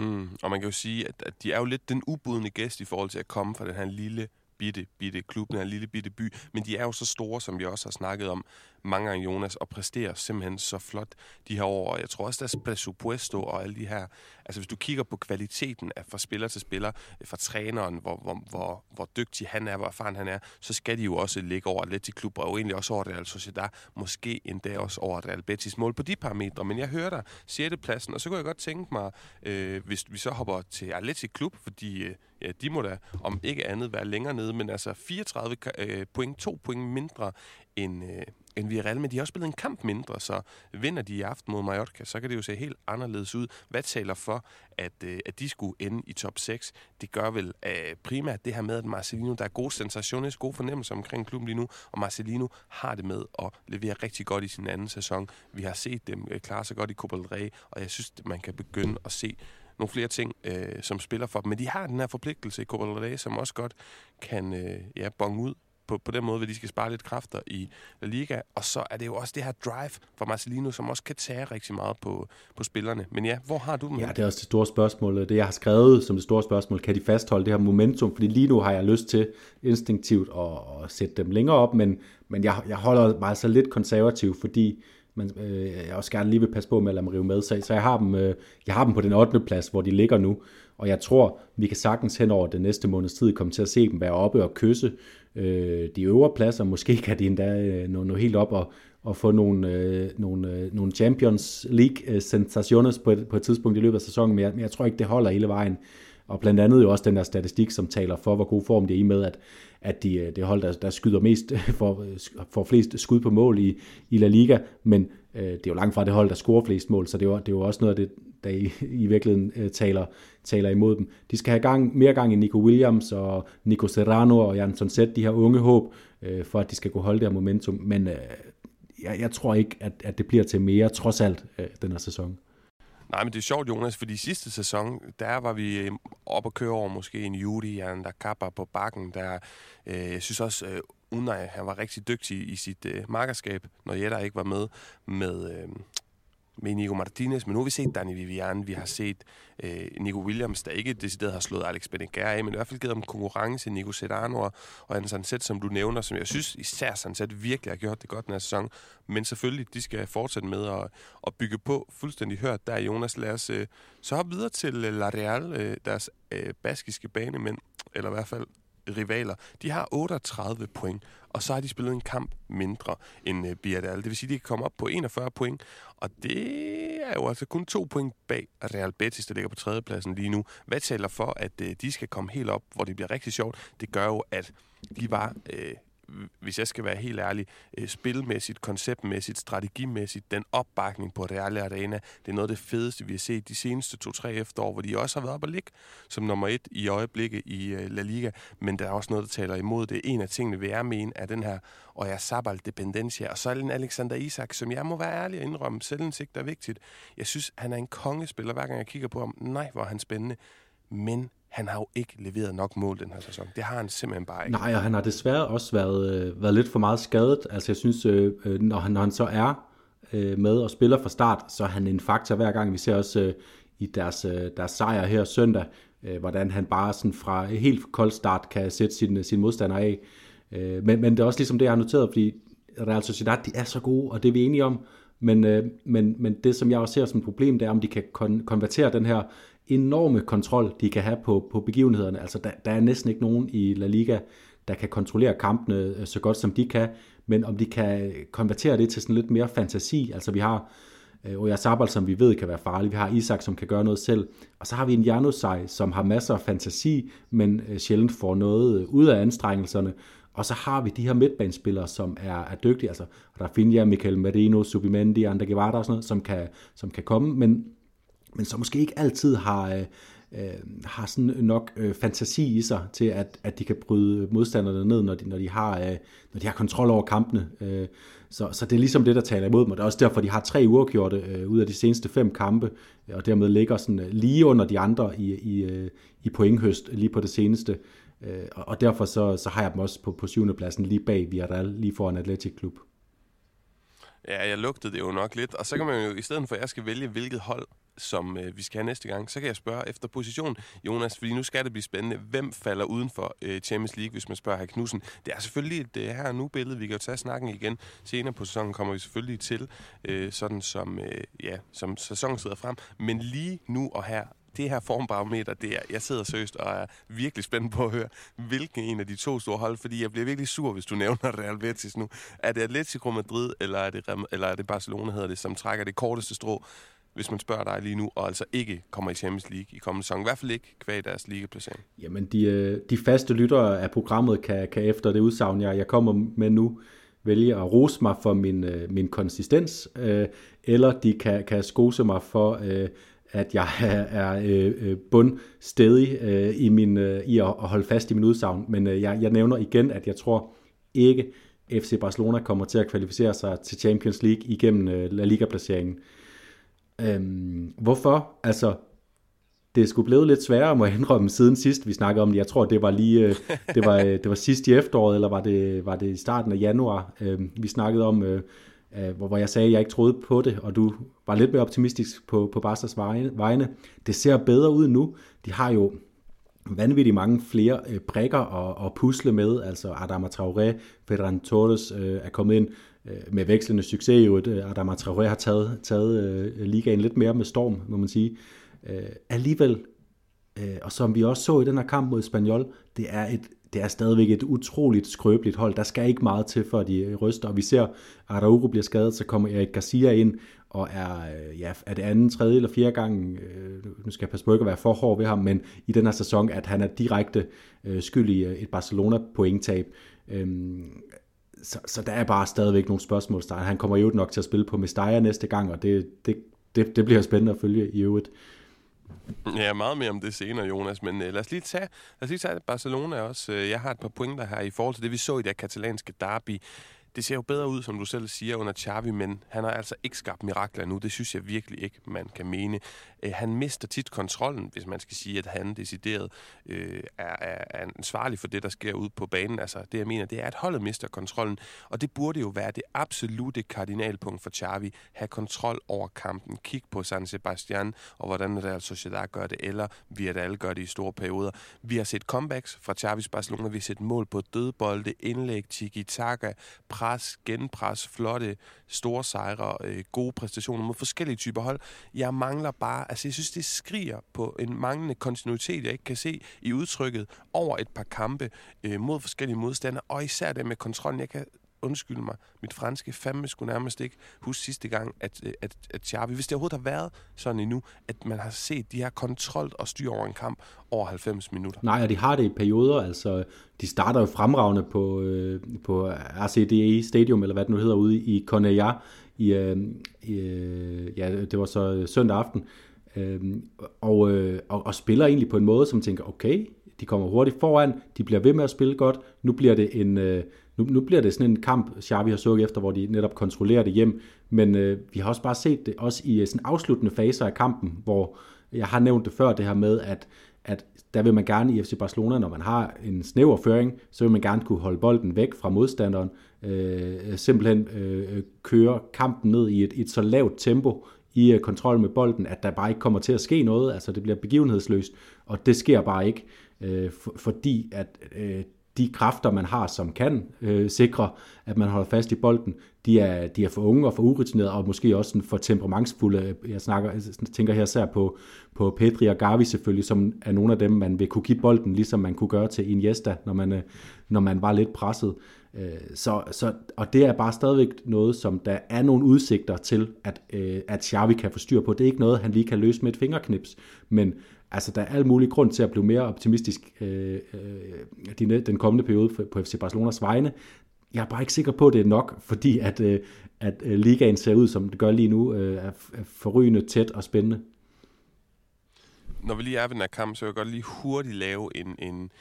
Speaker 1: Mm, og man kan jo sige, at, at de er jo lidt den ubudne gæst i forhold til at komme fra den her lille bitte, bitte klub, den her lille bitte by, men de er jo så store, som vi også har snakket om mange gange, Jonas, og præsterer simpelthen så flot de her år. Jeg tror også, deres presupuesto og alle de her... Altså, hvis du kigger på kvaliteten af fra spiller til spiller, øh, fra træneren, hvor, hvor, hvor, hvor dygtig han er, hvor erfaren han er, så skal de jo også ligge over Atletico Klub, og egentlig også over Real Sociedad, måske endda også over Real Betis mål på de parametre. Men jeg hører dig, 6. pladsen, og så kunne jeg godt tænke mig, øh, hvis vi så hopper til Atletic Klub, fordi øh, ja, de må da om ikke andet være længere nede, men altså 34 øh, point, to point mindre end, øh, end Villarreal, men de har også spillet en kamp mindre, så vinder de i aften mod Mallorca, så kan det jo se helt anderledes ud. Hvad taler for, at, øh, at de skulle ende i top 6? Det gør vel øh, primært det her med, at Marcelino, der er gode sensationer, gode fornemmelser omkring klubben lige nu, og Marcelino har det med at levere rigtig godt i sin anden sæson. Vi har set dem øh, klare sig godt i Copa del Rey, og jeg synes, man kan begynde at se nogle flere ting, øh, som spiller for dem. Men de har den her forpligtelse i Copa del Rey, som også godt kan øh, ja, bonge ud på, på den måde, hvor de skal spare lidt kræfter i La Liga. Og så er det jo også det her drive fra Marcelino, som også kan tage rigtig meget på, på spillerne. Men ja, hvor har du dem?
Speaker 2: Ja, det er også det store spørgsmål. Det, jeg har skrevet som det store spørgsmål, kan de fastholde det her momentum? Fordi lige nu har jeg lyst til instinktivt at, at sætte dem længere op, men, men jeg, jeg holder mig altså lidt konservativ, fordi men øh, jeg også gerne lige vil passe på med at lade mig rive med. Så, så jeg, har dem, øh, jeg har dem på den 8. plads, hvor de ligger nu. Og jeg tror, vi kan sagtens hen over den næste måneds tid komme til at se dem være oppe og kysse øh, de øvre pladser. Måske kan de endda øh, nå, nå helt op og, og få nogle, øh, nogle, øh, nogle Champions League-sensationer øh, på, et, på et tidspunkt i løbet af sæsonen, men jeg, men jeg tror ikke, det holder hele vejen. Og blandt andet jo også den der statistik, som taler for, hvor god form det er i med, at, at de, øh, det hold, der, der skyder mest, øh, for, for flest skud på mål i, i La Liga, men Øh, det er jo langt fra det hold, der scorer flest mål, så det er jo, det er jo også noget af det, der i, [laughs] i virkeligheden øh, taler, taler imod dem. De skal have gang, mere gang i Nico Williams og Nico Serrano og Jan Set, de her unge håb, øh, for at de skal kunne holde det her momentum, men øh, jeg, jeg tror ikke, at, at det bliver til mere, trods alt, øh, den her sæson.
Speaker 1: Nej, men det er sjovt, Jonas, fordi sidste sæson, der var vi øh, op og køre over måske en Judy, der kapper på bakken, der, øh, jeg synes også, øh, Unai, han var rigtig dygtig i sit øh, markerskab, når Jetta ikke var med, med, øh, med Nico Martinez, men nu har vi set Dani Vivian, vi har set øh, Nico Williams, der ikke decideret har slået Alex Benegar af, men i hvert fald givet ham konkurrence, Nico Sedano og, og en Sanset, som du nævner, som jeg synes især Sanset virkelig har gjort det godt den her sæson. Men selvfølgelig, de skal fortsætte med at, at bygge på. Fuldstændig hørt der, Jonas. Lad os øh, så hoppe videre til øh, La Real, øh, deres øh, baskiske bane, men eller i hvert fald rivaler, de har 38 point, og så har de spillet en kamp mindre end uh, Villarreal. Det vil sige, at de kan komme op på 41 point, og det er jo altså kun to point bag Real Betis, der ligger på tredjepladsen lige nu. Hvad taler for, at øh, de skal komme helt op, hvor det bliver rigtig sjovt? Det gør jo, at de var øh, hvis jeg skal være helt ærlig, øh, spilmæssigt, konceptmæssigt, strategimæssigt, den opbakning på Real Arena, det er noget af det fedeste, vi har set de seneste to-tre efterår, hvor de også har været op og ligge som nummer et i øjeblikket i øh, La Liga, men der er også noget, der taler imod det. En af tingene, vi er med er den her og jeg sabal dependencia, og så er den Alexander Isak, som jeg må være ærlig og indrømme, selvindsigt er vigtigt. Jeg synes, han er en kongespiller, hver gang jeg kigger på ham. Nej, hvor er han spændende. Men han har jo ikke leveret nok mål den her sæson. Det har han simpelthen bare ikke.
Speaker 2: Nej, og han har desværre også været, øh, været lidt for meget skadet. Altså jeg synes, øh, øh, når, han, når han så er øh, med og spiller fra start, så er han en faktor hver gang. Vi ser også øh, i deres, øh, deres sejr her søndag, øh, hvordan han bare sådan fra helt kold start kan sætte sin, sin modstander af. Øh, men, men det er også ligesom det, jeg har noteret, fordi Real Sociedad, de er så gode, og det er vi enige om. Men, øh, men, men det, som jeg også ser som et problem, det er, om de kan kon- konvertere den her enorme kontrol, de kan have på, på begivenhederne. Altså, der, der er næsten ikke nogen i La Liga, der kan kontrollere kampene øh, så godt, som de kan, men om de kan konvertere det til sådan lidt mere fantasi. Altså, vi har øh, Oya Sabal, som vi ved kan være farlig. Vi har Isak, som kan gøre noget selv. Og så har vi en Janusaj, som har masser af fantasi, men øh, sjældent får noget øh, ud af anstrengelserne. Og så har vi de her midtbanespillere, som er, er dygtige. Altså, Rafinha, Michael Merino, Subimendi, Ander Guevara og sådan noget, som kan, som kan komme. Men men som måske ikke altid har, øh, øh, har sådan nok øh, fantasi i sig til, at, at de kan bryde modstanderne ned, når de, når de, har, øh, når de har kontrol over kampene. Øh, så, så det er ligesom det, der taler imod dem, og det er også derfor, de har tre uafgjorte øh, ud af de seneste fem kampe, øh, og dermed ligger sådan øh, lige under de andre i, i, øh, i pointhøst lige på det seneste. Øh, og derfor så, så har jeg dem også på, på syvende pladsen lige bag Villarreal, lige foran Atletic Klub.
Speaker 1: Ja, jeg lugtede det jo nok lidt. Og så kan man jo, i stedet for at jeg skal vælge, hvilket hold, som øh, vi skal have næste gang, så kan jeg spørge efter position, Jonas, fordi nu skal det blive spændende. Hvem falder uden for øh, Champions League, hvis man spørger her Knudsen? Det er selvfølgelig et øh, her nu billede. Vi kan jo tage snakken igen. Senere på sæsonen kommer vi selvfølgelig til, øh, sådan som, øh, ja, som sæsonen sidder frem. Men lige nu og her, det her formbarometer, det er, jeg sidder seriøst og er virkelig spændt på at høre, hvilken en af de to store hold, fordi jeg bliver virkelig sur, hvis du nævner [laughs] Real Betis nu. Er det Atletico Madrid, eller er det, eller er det Barcelona, hedder det, som trækker det korteste strå, hvis man spørger dig lige nu, og altså ikke kommer i Champions League i kommende sæson. I hvert fald ikke kvæg deres ligaplacering.
Speaker 2: Jamen, de, øh, de faste lyttere af programmet kan, kan efter det udsagn, jeg, jeg kommer med nu, vælge at rose mig for min, øh, min konsistens, øh, eller de kan, kan skose mig for øh, at jeg [laughs] er øh, øh bundstedig øh, i, min, øh, i at, at holde fast i min udsagn. Men øh, jeg, jeg nævner igen, at jeg tror ikke, FC Barcelona kommer til at kvalificere sig til Champions League igennem øh, La Liga-placeringen. Øhm, hvorfor? Altså, det skulle blevet lidt sværere, må jeg indrømme, siden sidst vi snakkede om det. Jeg tror, det var lige, øh, det var, øh, det var sidst i efteråret, eller var det, var det i starten af januar, øh, vi snakkede om, øh, øh, hvor jeg sagde, at jeg ikke troede på det, og du var lidt mere optimistisk på, på Barca's vegne. Det ser bedre ud nu. De har jo vanvittigt mange flere øh, brækker at, at pusle med, altså Adama Traoré, Ferran Torres øh, er kommet ind øh, med vekslende succes jo, øh, Adama Traoré har taget, taget øh, ligaen lidt mere med storm, må man sige. Øh, alligevel, øh, og som vi også så i den her kamp mod Spaniol, det er et det er stadigvæk et utroligt skrøbeligt hold. Der skal ikke meget til, for de ryster. Og vi ser, at Araujo bliver skadet, så kommer Erik Garcia ind, og er, øh, ja, er det anden, tredje eller fjerde gang, øh, nu skal jeg passe på ikke at være for hård ved ham, men i den her sæson, at han er direkte øh, skyld i øh, et Barcelona-pointtab. Øhm, så, så der er bare stadigvæk nogle spørgsmål. Han kommer jo nok til at spille på Mestalla næste gang, og det, det, det, det bliver spændende at følge i øvrigt.
Speaker 1: Ja, meget mere om det senere, Jonas. Men øh, lad os lige tage, lad os lige tage Barcelona også. Øh, jeg har et par pointer her i forhold til det, vi så i det katalanske derby det ser jo bedre ud, som du selv siger, under Xavi, men han har altså ikke skabt mirakler nu. Det synes jeg virkelig ikke, man kan mene. Øh, han mister tit kontrollen, hvis man skal sige, at han decideret øh, er, er ansvarlig for det, der sker ud på banen. Altså, det jeg mener, det er, at holdet mister kontrollen, og det burde jo være det absolute kardinalpunkt for Xavi. Have kontrol over kampen. Kig på San Sebastian, og hvordan Real Sociedad gør det, eller vi at alle gør det i store perioder. Vi har set comebacks fra Xavis Barcelona, vi har set mål på dødbolde, indlæg, tiki-taka, pres, genpres, flotte, store sejre, øh, gode præstationer mod forskellige typer hold. Jeg mangler bare, altså jeg synes, det skriger på en manglende kontinuitet, jeg ikke kan se i udtrykket over et par kampe øh, mod forskellige modstandere, og især det med kontrollen. Jeg kan undskyld mig, mit franske fandme skulle nærmest ikke huske sidste gang, at, øh, at, at Xavi, hvis det overhovedet har været sådan endnu, at man har set de her kontrol og styr over en kamp over 90 minutter.
Speaker 2: Nej, og de har det i perioder, altså de starter jo fremragende på, øh, på RCDE Stadium, eller hvad det nu hedder, ude i Cornellà, i, øh, i, øh, ja, det var så øh, søndag aften, øh, og, øh, og, og spiller egentlig på en måde, som tænker, okay, de kommer hurtigt foran, de bliver ved med at spille godt, nu bliver det en, øh, nu, nu bliver det sådan en kamp, Xavi har sukket efter, hvor de netop kontrollerer det hjem, men øh, vi har også bare set det også i øh, sådan afsluttende faser af kampen, hvor jeg har nævnt det før, det her med, at, at der vil man gerne i FC Barcelona, når man har en snæver føring, så vil man gerne kunne holde bolden væk fra modstanderen, øh, simpelthen øh, køre kampen ned i et, et så lavt tempo i øh, kontrol med bolden, at der bare ikke kommer til at ske noget, altså det bliver begivenhedsløst, og det sker bare ikke, øh, for, fordi at øh, de kræfter, man har, som kan øh, sikre, at man holder fast i bolden, de er, de er for unge og for urutinerede, og måske også for temperamentsfulde. Jeg, snakker, jeg tænker her især på, på Pedri og Gavi selvfølgelig, som er nogle af dem, man vil kunne give bolden, ligesom man kunne gøre til Iniesta, når man, øh, når man var lidt presset. Øh, så, så, og det er bare stadigvæk noget, som der er nogle udsigter til, at, øh, at Xavi kan få styr på. Det er ikke noget, han lige kan løse med et fingerknips, men altså, der er al mulig grund til at blive mere optimistisk øh, øh, den kommende periode på FC Barcelonas vegne. Jeg er bare ikke sikker på, at det er nok, fordi at, øh, at øh, ligaen ser ud, som det gør lige nu, øh, er, er forrygende tæt og spændende.
Speaker 1: Når vi lige er ved den her kamp, så vil jeg godt lige hurtigt lave en, en,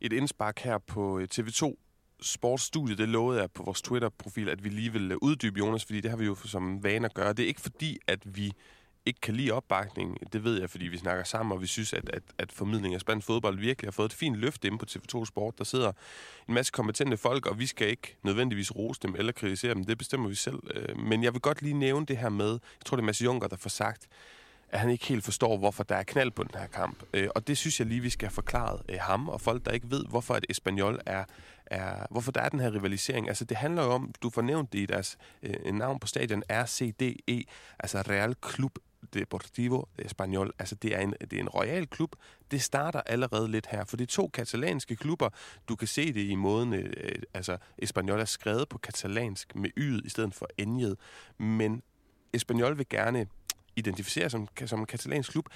Speaker 1: et indspark her på øh, TV2 sportsstudie, det lovede jeg på vores Twitter-profil, at vi lige vil uddybe, Jonas, fordi det har vi jo som vane at gøre. Det er ikke fordi, at vi ikke kan lide opbakning, det ved jeg, fordi vi snakker sammen, og vi synes, at, at, at formidling af spansk fodbold virkelig har fået et fint løft inde på TV2 Sport. Der sidder en masse kompetente folk, og vi skal ikke nødvendigvis rose dem eller kritisere dem. Det bestemmer vi selv. Øh, men jeg vil godt lige nævne det her med, jeg tror, det er Mads Juncker, der får sagt, at han ikke helt forstår, hvorfor der er knald på den her kamp. Øh, og det synes jeg lige, vi skal have forklaret øh, ham og folk, der ikke ved, hvorfor et Espanyol er, er, hvorfor der er den her rivalisering. Altså det handler jo om, du får nævnt det i deres øh, navn på stadion, RCDE, altså Real Club Deportivo Espanyol. Altså, det er, en, det er en royal klub. Det starter allerede lidt her, for det er to katalanske klubber. Du kan se det i måden, øh, altså, Espanyol er skrevet på katalansk med ydet i stedet for enjet. Men Espanyol vil gerne identificere som, som en katalansk klub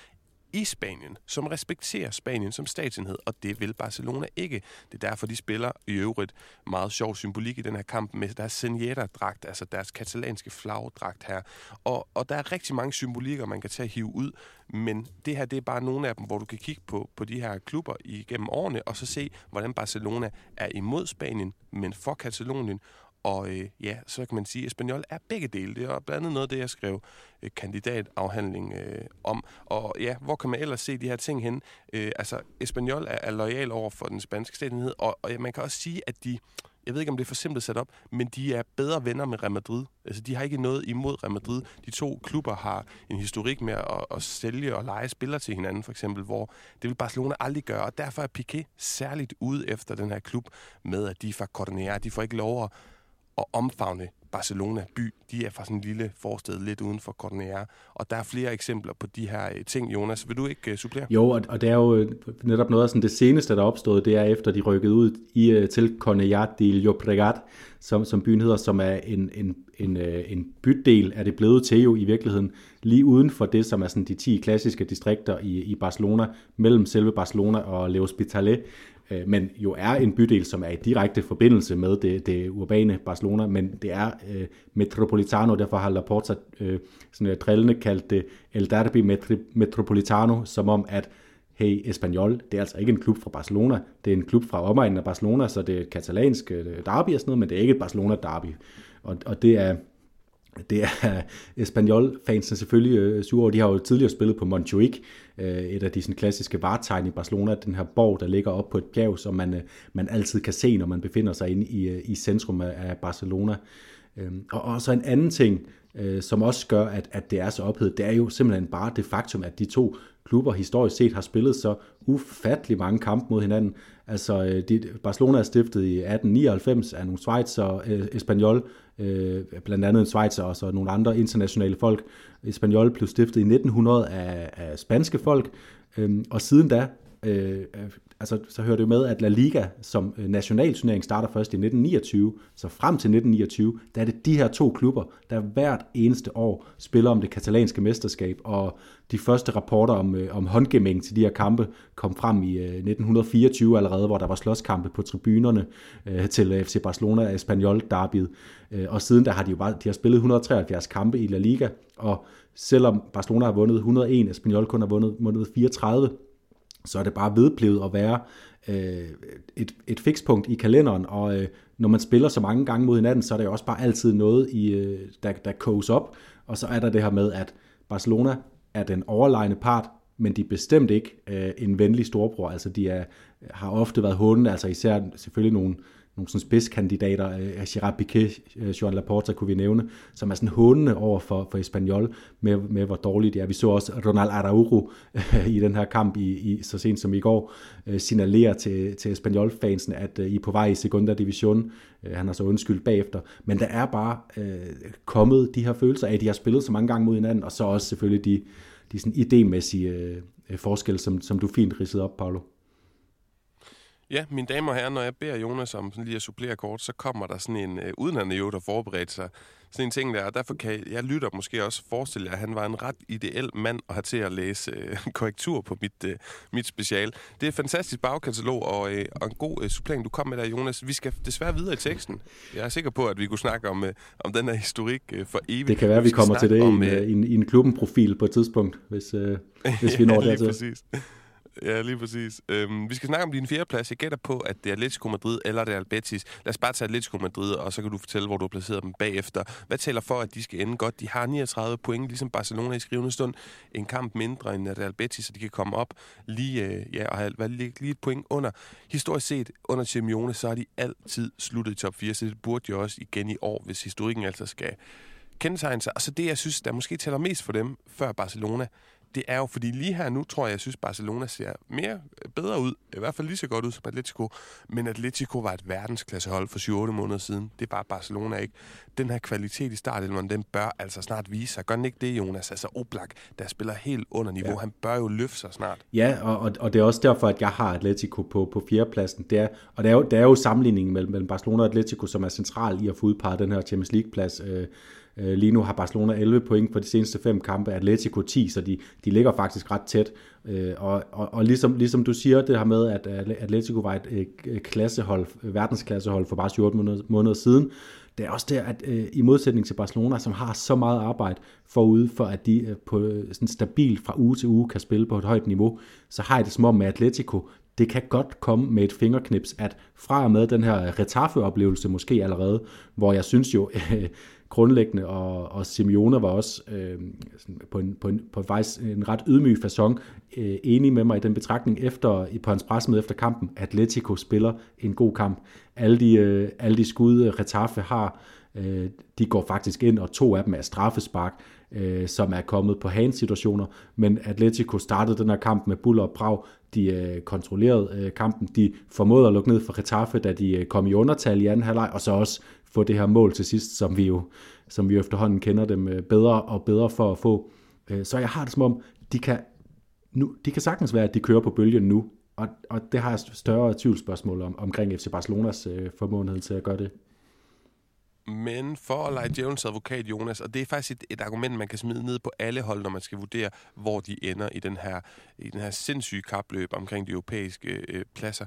Speaker 1: i Spanien, som respekterer Spanien som statsenhed, og det vil Barcelona ikke. Det er derfor, de spiller i øvrigt meget sjov symbolik i den her kamp med deres senjeta-dragt, altså deres katalanske flagdragt her. Og, og der er rigtig mange symbolikker, man kan tage og hive ud, men det her det er bare nogle af dem, hvor du kan kigge på, på de her klubber igennem årene, og så se, hvordan Barcelona er imod Spanien, men for Katalonien, og øh, ja, så kan man sige, at Espanol er begge dele. Det er blandt andet noget af det, jeg skrev øh, kandidatafhandling øh, om. Og ja, hvor kan man ellers se de her ting hen? Øh, altså, Espanol er, er lojal over for den spanske statenhed, og, og ja, man kan også sige, at de jeg ved ikke, om det er for simpelt sat op, men de er bedre venner med Real Madrid. Altså, de har ikke noget imod Real Madrid. De to klubber har en historik med at, at sælge og lege spillere til hinanden, for eksempel, hvor det vil Barcelona aldrig gøre, og derfor er Piqué særligt ude efter den her klub med, at de er fra Cordonera. De får ikke lov at at omfavne Barcelona by. De er fra sådan en lille forsted lidt uden for Cordonera. Og der er flere eksempler på de her øh, ting, Jonas. Vil du ikke øh, supplere?
Speaker 2: Jo, og, og det er jo øh, netop noget af sådan det seneste, der er opstået, det er efter de rykkede ud i, til Cornellà de Llobregat, som, som byen hedder, som er en, en, en, en bydel, er det blevet til jo i virkeligheden, lige uden for det, som er sådan de 10 klassiske distrikter i, i Barcelona, mellem selve Barcelona og L'Hospitalet, øh, men jo er en bydel, som er i direkte forbindelse med det, det urbane Barcelona, men det er øh, Metropolitano, derfor har Laporta øh, sådan øh, drillende kaldt det El Derby Metri- Metropolitano, som om at hey, Espanyol, det er altså ikke en klub fra Barcelona, det er en klub fra omegnen af Barcelona, så det er et katalansk øh, derby og sådan noget, men det er ikke et Barcelona-derby. Og, og det er, det er øh, Espanyol-fansene selvfølgelig øh, sure over. De har jo tidligere spillet på Montjuic, øh, et af de sådan, klassiske vartegn i Barcelona, den her borg, der ligger op på et bjerg, som man, øh, man altid kan se, når man befinder sig inde i, øh, i centrum af, Barcelona. Øh, og, og så en anden ting, øh, som også gør, at, at det er så ophedet, det er jo simpelthen bare det faktum, at de to klubber historisk set har spillet så ufattelig mange kampe mod hinanden. Altså, øh, de, Barcelona er stiftet i 1899 af nogle Schweizer, øh, Espanyol, øh, blandt andet en Schweizer og så nogle andre internationale folk. Espanol blev stiftet i 1900 af, af spanske folk, øh, og siden da øh, altså, så hører det jo med, at La Liga som øh, nationalturnering starter først i 1929, så frem til 1929, der er det de her to klubber, der hvert eneste år spiller om det katalanske mesterskab, og de første rapporter om, øh, om håndgemæng til de her kampe kom frem i øh, 1924 allerede, hvor der var slåskampe på tribunerne øh, til øh, FC Barcelona og Espanyol derbyet. og siden der har de jo bare, de har spillet 173 kampe i La Liga, og selvom Barcelona har vundet 101, Espanyol kun har vundet, vundet 34, så er det bare vedblevet at være øh, et, et fikspunkt i kalenderen, og øh, når man spiller så mange gange mod hinanden, så er det jo også bare altid noget, i, øh, der, der koges op, og så er der det her med, at Barcelona er den overlegne part, men de er bestemt ikke øh, en venlig storbror, altså de er, har ofte været hunde, altså især selvfølgelig nogle nogle sådan spidskandidater, øh, Gerard Piquet, øh, Joan Laporta kunne vi nævne, som er sådan hånende over for, for Espanyol med, med, hvor dårligt det er. Vi så også Ronald Araujo øh, i den her kamp i, i, så sent som i går øh, signalere til, til Espanyol-fansen, at øh, I er på vej i Segunda Division. Øh, han har så undskyldt bagefter. Men der er bare øh, kommet de her følelser af, at de har spillet så mange gange mod hinanden, og så også selvfølgelig de, de sådan idémæssige øh, øh forskelle, som, som du fint ridsede op, Paolo.
Speaker 1: Ja, mine damer og herrer, når jeg beder Jonas om sådan lige at supplere kort, så kommer der sådan en, øh, uden han jo der forberedt sig, sådan en ting der, og derfor kan jeg lytter måske også forestille jer, at han var en ret ideel mand at have til at læse øh, [laughs] korrektur på mit, øh, mit special. Det er et fantastisk bagkatalog og, øh, og en god øh, supplering, du kom med der, Jonas. Vi skal desværre videre i teksten. Jeg er sikker på, at vi kunne snakke om, øh, om den her historik øh, for evigt.
Speaker 2: Det kan være, at vi, vi kommer til det om, i, en, øh, i, en, i en klubben-profil på et tidspunkt, hvis, øh, hvis vi [laughs] når ja, dertil.
Speaker 1: præcis. Ja, lige præcis. Øhm, vi skal snakke om din fjerdeplads. Jeg gætter på, at det er Atletico Madrid eller det er Betis. Lad os bare tage Atletico Madrid, og så kan du fortælle, hvor du har placeret dem bagefter. Hvad taler for, at de skal ende godt? De har 39 point, ligesom Barcelona i skrivende stund. En kamp mindre end Real Betis, så de kan komme op lige, øh, ja, og have lige, lige et point under. Historisk set, under Simeone, så har de altid sluttet i top 4, så det burde jo også igen i år, hvis historikken altså skal kendetegne sig. Og så det, jeg synes, der måske tæller mest for dem før Barcelona, det er jo, fordi lige her nu tror jeg, jeg synes, Barcelona ser mere bedre ud, i hvert fald lige så godt ud som Atletico, men Atletico var et verdensklassehold for 7-8 måneder siden. Det er bare Barcelona ikke. Den her kvalitet i starten, den bør altså snart vise sig. Gør den ikke det, Jonas? Altså Oblak, der spiller helt under niveau, ja. han bør jo løfte sig snart.
Speaker 2: Ja, og, og det er også derfor, at jeg har Atletico på, på fjerdepladsen. Det er, og det er, jo, det er jo sammenligningen mellem, mellem Barcelona og Atletico, som er central i at få udpeget den her Champions League-plads. Øh, Øh, Øh, lige nu har Barcelona 11 point på de seneste fem kampe, Atletico 10, så de, de ligger faktisk ret tæt. Øh, og, og, og ligesom, ligesom du siger det her med, at Atletico var et, klassehold, verdensklassehold for bare 7 måneder, måneder siden, det er også der, at øh, i modsætning til Barcelona, som har så meget arbejde forude, for, at de øh, på øh, sådan stabilt fra uge til uge kan spille på et højt niveau, så har jeg det som om med Atletico, det kan godt komme med et fingerknips, at fra og med den her retarfe-oplevelse måske allerede, hvor jeg synes jo, [laughs] øh, grundlæggende, og, og Simeone var også øh, på, en, på, en, på faktisk en ret ydmyg façon øh, enig med mig i den betragtning efter, på hans pressemøde efter kampen. Atletico spiller en god kamp. Alle de, øh, alle de skud, øh, Retaffe har, øh, de går faktisk ind, og to af dem er straffespark, øh, som er kommet på hans situationer, men Atletico startede den her kamp med buller og brag, de øh, kontrollerede øh, kampen, de formåede at lukke ned for Getafe, da de øh, kom i undertal i anden halvleg, og så også få det her mål til sidst, som vi jo, som vi efterhånden kender dem øh, bedre og bedre for at få. Øh, så jeg har det som om, de kan, nu, de kan sagtens være, at de kører på bølgen nu, og, og det har jeg større tvivlsspørgsmål om, omkring FC Barcelonas øh, formåenhed til at gøre det.
Speaker 1: Men for at lege djævelens advokat, Jonas, og det er faktisk et, et argument, man kan smide ned på alle hold, når man skal vurdere, hvor de ender i den her, i den her sindssyge kapløb omkring de europæiske øh, pladser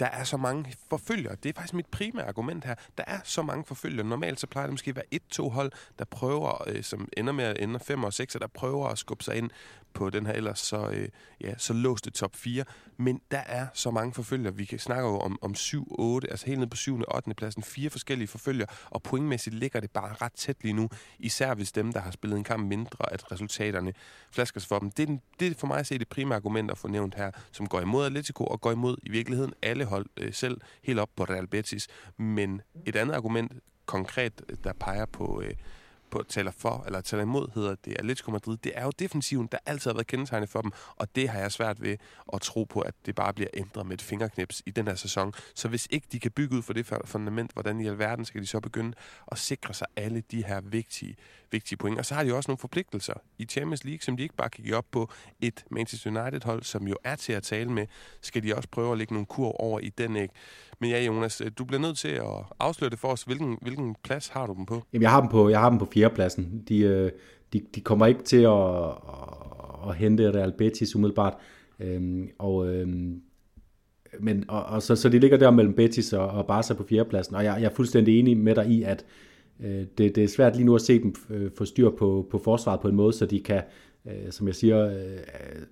Speaker 1: der er så mange forfølgere. Det er faktisk mit primære argument her. Der er så mange forfølgere. Normalt så plejer det måske at være et-to hold, der prøver, øh, som ender med at ende 5 og 6, der prøver at skubbe sig ind på den her ellers så, øh, ja, så låste top 4. Men der er så mange forfølgere. Vi kan snakke jo om, om 7-8, altså helt ned på 7. og 8. pladsen. Fire forskellige forfølgere, og pointmæssigt ligger det bare ret tæt lige nu. Især hvis dem, der har spillet en kamp mindre, at resultaterne flasker sig for dem. Det er, den, det er for mig at se det primære argument at få nævnt her, som går imod Atletico og går imod i virkeligheden alle hold øh, selv, helt op på Real Betis. Men et andet argument konkret, der peger på, øh, på, taler for, eller taler imod, hedder det Atletico Madrid, det er jo defensiven, der altid har været kendetegnet for dem, og det har jeg svært ved at tro på, at det bare bliver ændret med et fingerknips i den her sæson. Så hvis ikke de kan bygge ud for det fundament, hvordan i alverden skal de så begynde at sikre sig alle de her vigtige, vigtige point. Og så har de også nogle forpligtelser i Champions League, som de ikke bare kan give op på. Et Manchester United-hold, som jo er til at tale med, skal de også prøve at lægge nogle kur over i den ikke. Men ja, Jonas, øh, du bliver nødt til at afsløre det for os. Hvilken, hvilken plads har du dem på?
Speaker 2: Jamen, jeg har dem på, jeg har dem på fjerdepladsen. De, øh, de, de kommer ikke til at, at, at hente Real Betis umiddelbart. Øhm, og, øhm, men, og, og så, så de ligger der mellem Betis og, og Barca på fjerdepladsen. Og jeg, jeg er fuldstændig enig med dig i, at øh, det, det er svært lige nu at se dem øh, få styr på, på forsvaret på en måde, så de kan, øh, som jeg siger, øh,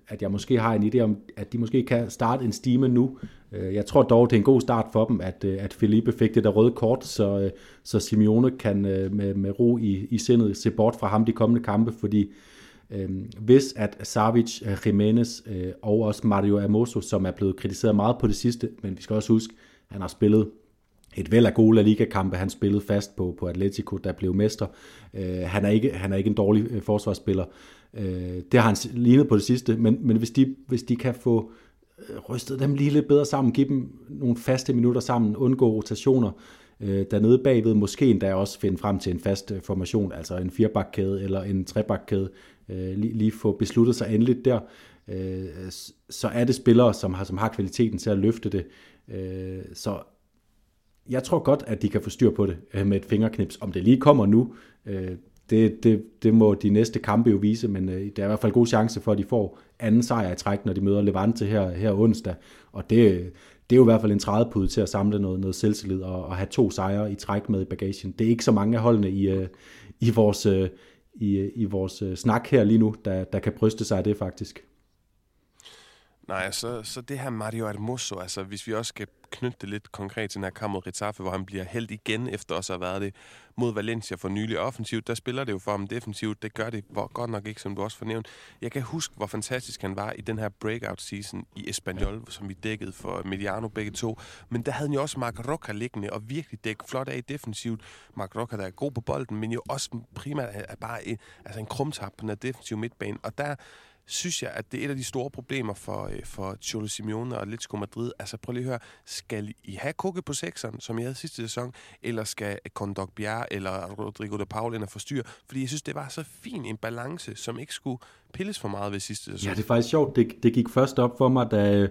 Speaker 2: at jeg måske har en idé om, at de måske kan starte en stime nu. Øh, jeg tror dog, det er en god start for dem, at, øh, at Felipe fik det der røde kort, så, øh, så Simeone kan øh, med, med ro i, i sindet se bort fra ham de kommende kampe, fordi øh, hvis at Savic, øh, Jimenez øh, og også Mario Amoso, som er blevet kritiseret meget på det sidste, men vi skal også huske, han har spillet et væld af gode La Liga-kampe. Han spillede fast på, på Atletico, der blev mester. Øh, han, er ikke, han er ikke en dårlig øh, forsvarsspiller. Øh, det har han lignet på det sidste, men, men hvis, de, hvis de kan få øh, rystet dem lige lidt bedre sammen, give dem nogle faste minutter sammen, undgå rotationer, øh, dernede bagved måske endda også finde frem til en fast øh, formation, altså en firebakkæde eller en trebakkæde, øh, lige, lige få besluttet sig endeligt der, øh, så er det spillere, som har, som har kvaliteten til at løfte det. Øh, så jeg tror godt, at de kan få styr på det øh, med et fingerknips. Om det lige kommer nu, øh, det, det, det må de næste kampe jo vise, men øh, der er i hvert fald god chance for, at de får anden sejr i træk, når de møder Levante her, her onsdag. Og det, det er jo i hvert fald en trædepude til at samle noget, noget selvtillid og, og have to sejre i træk med i bagagen. Det er ikke så mange af holdene i, øh, i vores, øh, i, øh, i vores snak her lige nu, der, der kan bryste sig af det faktisk.
Speaker 1: Nej, så, så det her Mario Hermoso, altså hvis vi også skal knytte det lidt konkret til den her kamp mod Ritaffe, hvor han bliver held igen efter også at have været det mod Valencia for nylig offensivt, der spiller det jo for ham defensivt. Det gør det hvor godt nok ikke, som du også fornævnt. Jeg kan huske, hvor fantastisk han var i den her breakout season i Espanyol, ja. som vi dækkede for Mediano begge to. Men der havde han jo også Mark Roca liggende og virkelig dæk flot af defensivt. Mark Roca, der er god på bolden, men jo også primært er bare en, altså en krumtap på den her defensive midtbane. Og der synes jeg, at det er et af de store problemer for, øh, for Cholo Simeone og Atletico Madrid. Altså prøv lige at høre, skal I have Kukke på sekseren, som I havde sidste sæson, eller skal Kondok Bjerre eller Rodrigo de Paul ind og forstyrre? Fordi jeg synes, det var så fin en balance, som ikke skulle pilles for meget ved sidste sæson.
Speaker 2: Ja, det er faktisk sjovt. Det, det gik først op for mig, da,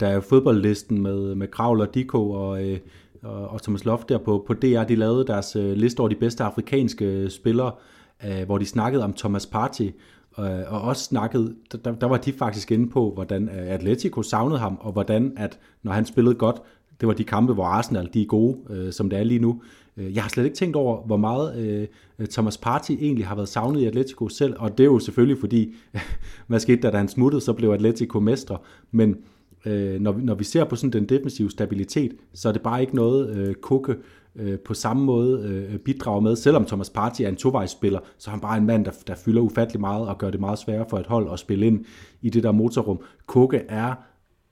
Speaker 2: da fodboldlisten med, med Kravl og Diko og, øh, og, og Thomas Loft der på, på DR, de lavede deres øh, liste over de bedste afrikanske spillere, øh, hvor de snakkede om Thomas Partey, øh, og også snakket, der, der var de faktisk inde på, hvordan øh, Atletico savnede ham, og hvordan at når han spillede godt, det var de kampe, hvor Arsenal de er gode, øh, som det er lige nu. Øh, jeg har slet ikke tænkt over, hvor meget øh, øh, Thomas Partey egentlig har været savnet i Atletico selv, og det er jo selvfølgelig fordi, [laughs] hvad skete der, da han smuttede, så blev Atletico mestre, men øh, når, når vi ser på sådan den defensive stabilitet, så er det bare ikke noget, øh, Kukke øh, på samme måde øh, bidrager med. Selvom Thomas Partey er en tovejsspiller, så er han bare en mand, der, der fylder ufattelig meget og gør det meget sværere for et hold at spille ind i det der motorrum. Kukke er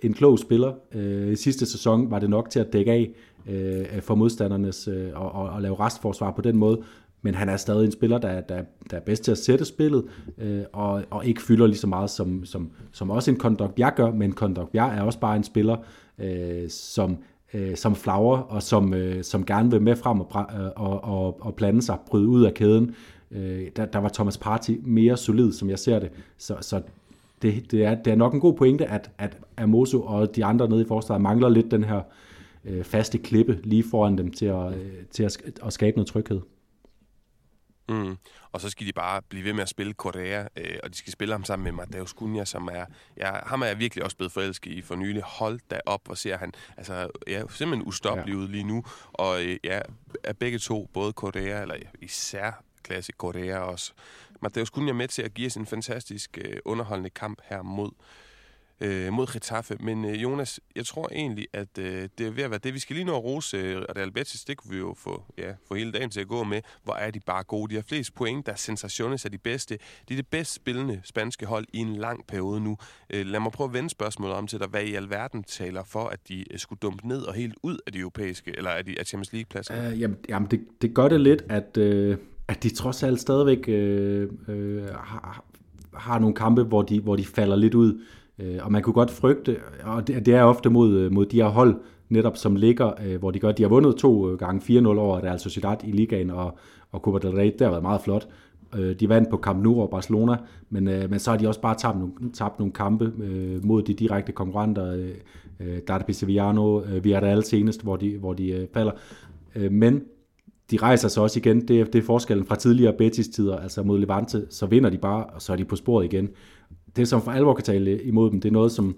Speaker 2: en klog spiller. Øh, sidste sæson var det nok til at dække af øh, for modstandernes øh, og, og, og lave restforsvar på den måde, men han er stadig en spiller, der, der, der er bedst til at sætte spillet, øh, og, og ikke fylder lige så meget, som, som, som også en Kondok jeg gør, men Kondok jeg er også bare en spiller, øh, som øh, som flagrer, og som, øh, som gerne vil med frem og, øh, og, og, og blande sig, bryde ud af kæden. Øh, der, der var Thomas Party mere solid, som jeg ser det. Så, så det, det, er, det er nok en god pointe, at, at Amoso og de andre nede i forsvaret mangler lidt den her øh, faste klippe lige foran dem til at, øh, til at, at skabe noget tryghed.
Speaker 1: Mm. Og så skal de bare blive ved med at spille Korea, øh, og de skal spille ham sammen med Mateus Cunha, som er... Ja, ham er jeg virkelig også blevet forelsket i for nylig. Hold da op, hvor ser han... Altså, ja, simpelthen ustoppelig ja. ud lige nu. Og øh, ja, er begge to, både Korea, eller især klasse Korea også. Mateus Cunha er med til at give os en fantastisk øh, underholdende kamp her mod øh, Øh, mod Getafe. Men øh, Jonas, jeg tror egentlig, at øh, det er ved at være det. Vi skal lige nå at rose øh, Real Betis. Det kunne vi jo få, ja, få hele dagen til at gå med. Hvor er de bare gode. De har flest point. Der er sensationes af de bedste. De er det bedst spillende spanske hold i en lang periode nu. Øh, lad mig prøve at vende spørgsmålet om til dig. Hvad i alverden taler for, at de øh, skulle dumpe ned og helt ud af de europæiske, eller af de af Champions League-pladser?
Speaker 2: Uh, jamen, jamen det, det gør det lidt, at... Øh at de trods alt stadigvæk øh, øh, har, har nogle kampe, hvor de, hvor de falder lidt ud. Øh, og man kunne godt frygte, og det, er ofte mod, øh, mod de her hold, netop som ligger, øh, hvor de gør, de har vundet to øh, gange 4-0 over Real Sociedad i ligaen, og, og Copa del Rey, det har været meget flot. Øh, de vandt på Camp Nou og Barcelona, men, men så har de også bare tabt nogle, tabt nogle kampe øh, mod de direkte konkurrenter, øh, øh Sevillano, øh, Villarreal senest, hvor de, hvor de øh, falder. Øh, men de rejser sig også igen. Det er, det er forskellen fra tidligere Betis-tider, altså mod Levante, så vinder de bare, og så er de på sporet igen. Det, som for alvor kan tale imod dem, det er noget, som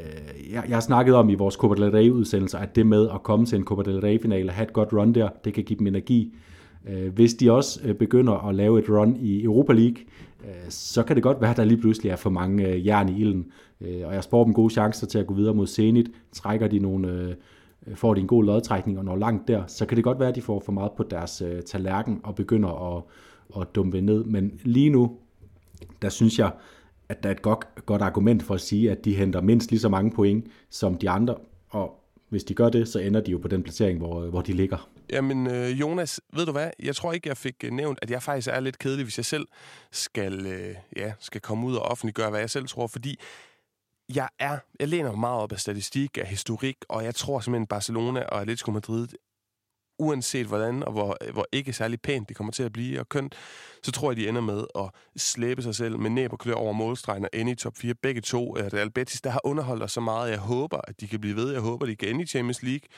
Speaker 2: øh, jeg, jeg har snakket om i vores Copa del Rey-udsendelser, at det med at komme til en Copa del Rey-finale, have et godt run der, det kan give dem energi. Øh, hvis de også øh, begynder at lave et run i Europa League, øh, så kan det godt være, at der lige pludselig er for mange øh, jern i ilden. Øh, og jeg spår dem gode chancer til at gå videre mod Zenit. Trækker de nogle... Øh, får de en god lodtrækning og når langt der, så kan det godt være, at de får for meget på deres øh, tallerken og begynder at, at dumpe ned. Men lige nu, der synes jeg, at der er et godt, godt argument for at sige, at de henter mindst lige så mange point som de andre, og hvis de gør det, så ender de jo på den placering, hvor, hvor de ligger.
Speaker 1: Jamen, øh, Jonas, ved du hvad? Jeg tror ikke, jeg fik øh, nævnt, at jeg faktisk er lidt kedelig, hvis jeg selv skal, øh, ja, skal komme ud og offentliggøre, hvad jeg selv tror, fordi jeg er, jeg læner mig meget op af statistik, af historik, og jeg tror simpelthen, Barcelona og Atletico Madrid, uanset hvordan og hvor, hvor ikke særlig pænt det kommer til at blive og kønt, så tror jeg, de ender med at slæbe sig selv med næb og klør over målstregen og ende i top 4. Begge to. Øh, Real Betis, der har underholdt os så meget. Jeg håber, at de kan blive ved. Jeg håber, de kan ende i Champions League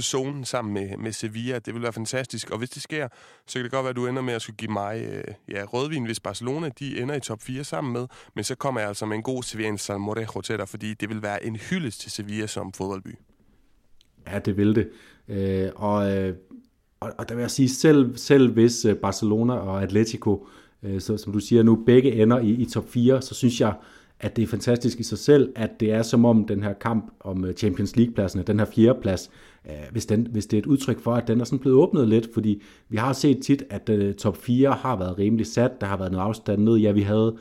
Speaker 1: zonen sammen med, med Sevilla. Det vil være fantastisk. Og hvis det sker, så kan det godt være, at du ender med at skulle give mig øh, ja, rødvin, hvis Barcelona de ender i top 4 sammen med. Men så kommer jeg altså med en god Sevilla Salmorejo til dig, fordi det vil være en hyldest til Sevilla som fodboldby.
Speaker 2: Ja, det vil det. Øh, og, øh, og, og der vil jeg sige, selv, selv hvis øh, Barcelona og Atletico, øh, så, som du siger nu, begge ender i, i top 4, så synes jeg, at det er fantastisk i sig selv, at det er som om den her kamp om øh, Champions League-pladsen, den her fjerde plads, øh, hvis, den, hvis det er et udtryk for, at den er sådan blevet åbnet lidt, fordi vi har set tit, at uh, top 4 har været rimelig sat, der har været noget afstand ned. Ja, vi havde, uh,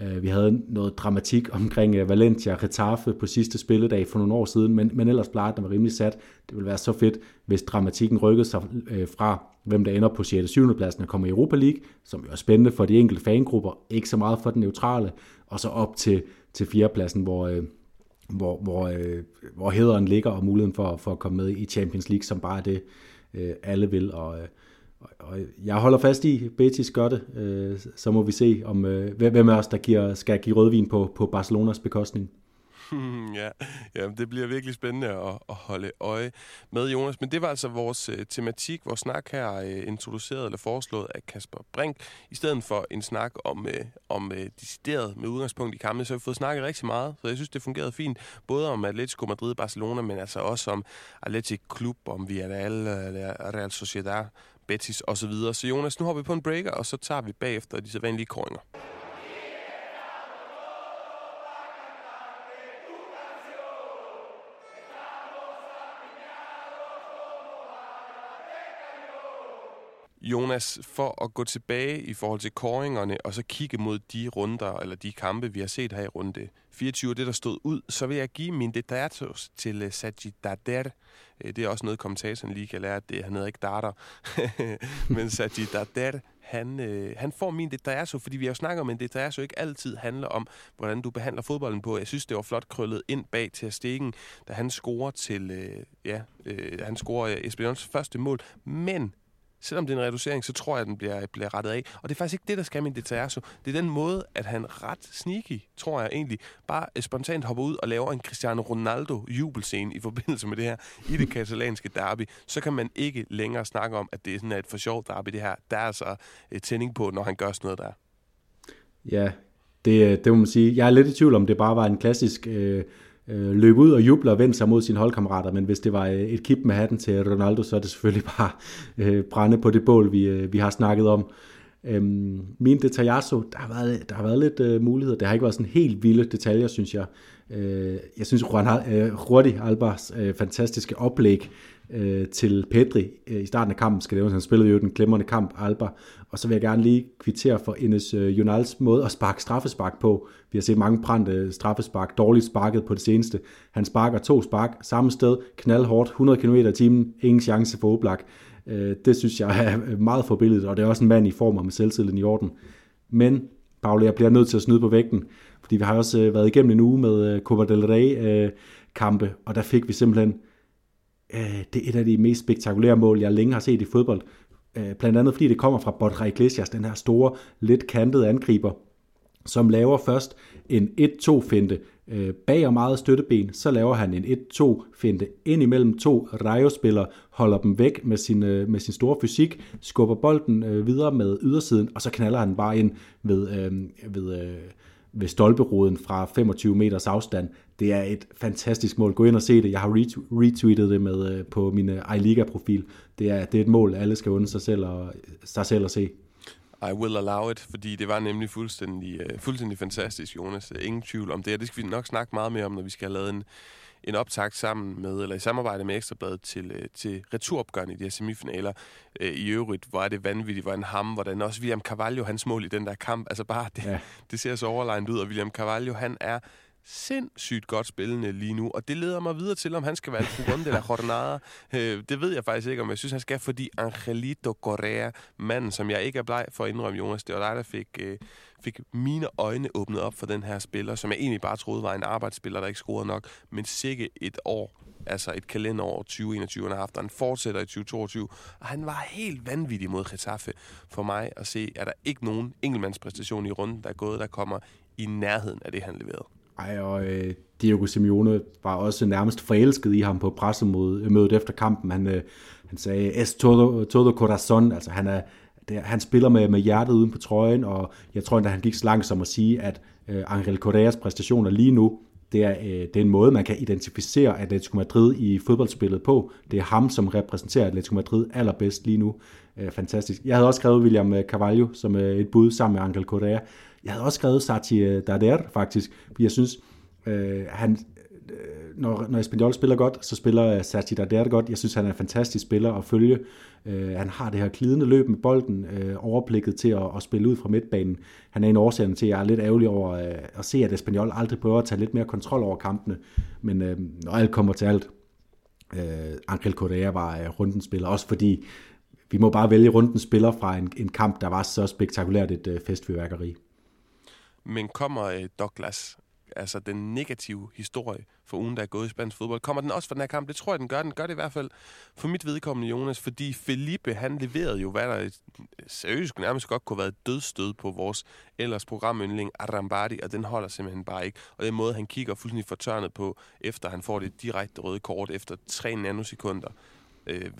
Speaker 2: Øh, vi havde noget dramatik omkring øh, Valencia Valencia Getafe på sidste spilledag for nogle år siden, men, men ellers plejede den var rimelig sat. Det ville være så fedt, hvis dramatikken rykkede sig øh, fra, hvem der ender på 6. og 7. pladsen og kommer i Europa League, som jo er spændende for de enkelte fangrupper, ikke så meget for den neutrale, og så op til, til fjerdepladsen, hvor, hvor, hvor, hvor hederen ligger, og muligheden for, for at komme med i Champions League, som bare er det, alle vil. Og, øh, og jeg holder fast i, Betis gør det, øh, så må vi se, om øh, hvem af os, der giver, skal give rødvin på, på Barcelonas bekostning.
Speaker 1: Hmm, ja, jamen, det bliver virkelig spændende at, at holde øje med, Jonas. Men det var altså vores uh, tematik, vores snak her, uh, introduceret eller foreslået af Kasper Brink. I stedet for en snak om, uh, om uh, decideret med udgangspunkt i kampen, så har vi fået snakket rigtig meget. Så jeg synes, det fungerede fint. Både om Atletico Madrid og Barcelona, men altså også om Atletic Klub, om Villarreal, Real Sociedad, Betis osv. Så, videre. så Jonas, nu hopper vi på en breaker, og så tager vi bagefter de sædvanlige koringer. Jonas, for at gå tilbage i forhold til koringerne, og så kigge mod de runder, eller de kampe, vi har set her i runde 24, det der stod ud, så vil jeg give min detatos til øh, uh, Sajidader. Øh, det er også noget, kommentatoren lige kan lære, at det, han hedder ikke Darter. [laughs] Men Sajidader, han, øh, han får min detasso, fordi vi har jo snakket om, at en ikke altid handler om, hvordan du behandler fodbolden på. Jeg synes, det var flot krøllet ind bag til Stegen, da han scorer til, øh, ja, øh, han scorer øh, Espanyol's første mål. Men selvom det er en reducering, så tror jeg, at den bliver, bliver rettet af. Og det er faktisk ikke det, der skal min så Det er den måde, at han ret sneaky, tror jeg egentlig, bare øh, spontant hopper ud og laver en Cristiano Ronaldo jubelscene i forbindelse med det her i det katalanske derby. Så kan man ikke længere snakke om, at det er sådan et for sjovt derby, det her. Der er altså et tænding på, når han gør sådan noget der.
Speaker 2: Ja, det, øh, det må man sige. Jeg er lidt i tvivl om, det bare var en klassisk øh, øh, løbe ud og juble og vende sig mod sine holdkammerater, men hvis det var øh, et kip med hatten til Ronaldo, så er det selvfølgelig bare øh, brænde på det bål, vi, øh, vi har snakket om. Øhm, min detaljasso, der har været, der har været lidt øh, muligheder. Det har ikke været sådan helt vilde detaljer, synes jeg. Øh, jeg synes, Juan, øh, Rudi Albers øh, fantastiske oplæg øh, til Pedri øh, i starten af kampen, skal det han spillede jo den glemrende kamp, Alba, og så vil jeg gerne lige kvittere for Enes øh, Jonals måde at sparke straffespark på. Vi har set mange brændte straffespark, dårligt sparket på det seneste. Han sparker to spark samme sted, knaldhårdt, 100 km i timen, ingen chance for Oblak. Øh, det synes jeg er meget forbilledet, og det er også en mand i form og med selvtilliden i orden. Men, Paul, jeg bliver nødt til at snyde på vægten, fordi vi har også øh, været igennem en uge med øh, Copa del Rey øh, kampe, og der fik vi simpelthen Øh, det er et af de mest spektakulære mål, jeg længe har set i fodbold. Øh, blandt andet fordi det kommer fra Borja Iglesias, den her store, lidt kantede angriber, som laver først en 1-2-finte øh, bag og meget støtteben, så laver han en 1-2-finte ind imellem to Rayo-spillere, holder dem væk med sin, med sin store fysik, skubber bolden videre med ydersiden, og så knaller han bare ind ved, ved, ved stolperoden fra 25 meters afstand. Det er et fantastisk mål. Gå ind og se det. Jeg har retweetet det med øh, på min øh, iLiga-profil. Det er, det er et mål, alle skal undre sig selv, og, sig selv at se.
Speaker 1: I will allow it, fordi det var nemlig fuldstændig, øh, fuldstændig fantastisk, Jonas. Ingen tvivl om det, og det skal vi nok snakke meget mere om, når vi skal have lavet en, en optakt sammen med, eller i samarbejde med Ekstrabladet til, uh, til returopgøren i de her semifinaler. Uh, I øvrigt, hvor er det vanvittigt, hvor en ham, hvordan også William Carvalho, hans mål i den der kamp, altså bare, det, ja. [laughs] det ser så overlegnet ud, og William Carvalho, han er sindssygt godt spillende lige nu, og det leder mig videre til, om han skal være Fugonde eller [laughs] Jornada. Øh, det ved jeg faktisk ikke, om jeg synes, han skal, fordi Angelito Correa, manden, som jeg ikke er bleg for at indrømme, Jonas, det var dig, der fik, øh, fik mine øjne åbnet op for den her spiller, som jeg egentlig bare troede var en arbejdsspiller, der ikke scorede nok, men sikke et år altså et kalenderår 2021, han har haft, og han fortsætter i 2022, og han var helt vanvittig mod Getafe for mig at se, at der ikke nogen enkeltmandspræstation i runden, der er gået, der kommer i nærheden af det, han leverede.
Speaker 2: Ej, og øh, Diego Simeone var også nærmest forelsket i ham på pressemødet efter kampen. Han, øh, han sagde, es todo, todo corazón, altså han, er, det, han spiller med, med hjertet uden på trøjen, og jeg tror endda, han gik så langt som at sige, at øh, Angel Correas præstationer lige nu, det er, øh, det er en måde, man kan identificere Atletico Madrid i fodboldspillet på. Det er ham, som repræsenterer Atletico Madrid allerbedst lige nu. Øh, fantastisk. Jeg havde også skrevet William øh, Carvalho som øh, et bud sammen med Angel Correa. Jeg havde også skrevet Sachi øh, Darder, faktisk, fordi jeg synes, øh, han, øh, når, når Espanyol spiller godt, så spiller Sachi Darder godt. Jeg synes, han er en fantastisk spiller at følge. Øh, han har det her klidende løb med bolden, øh, overblikket til at, at spille ud fra midtbanen. Han er en årsag til, at jeg er lidt ærgerlig over øh, at se, at Espanyol aldrig prøver at tage lidt mere kontrol over kampene. Men øh, når alt kommer til alt, øh, Angel Correa var øh, rundens spiller, også fordi vi må bare vælge rundens spiller fra en, en kamp, der var så spektakulært et øh, festfyrværkeri.
Speaker 1: Men kommer øh, Douglas, altså den negative historie for ugen, der er gået i spansk fodbold, kommer den også fra den her kamp? Det tror jeg, den gør. Den gør det i hvert fald for mit vedkommende, Jonas, fordi Felipe, han leverede jo, hvad der øh, seriøst nærmest godt kunne have været dødstød på vores ellers programyndling Arambadi, og den holder simpelthen bare ikke. Og den måde, han kigger fuldstændig fortørnet på, efter han får det direkte røde kort efter 3 nanosekunder. Øh,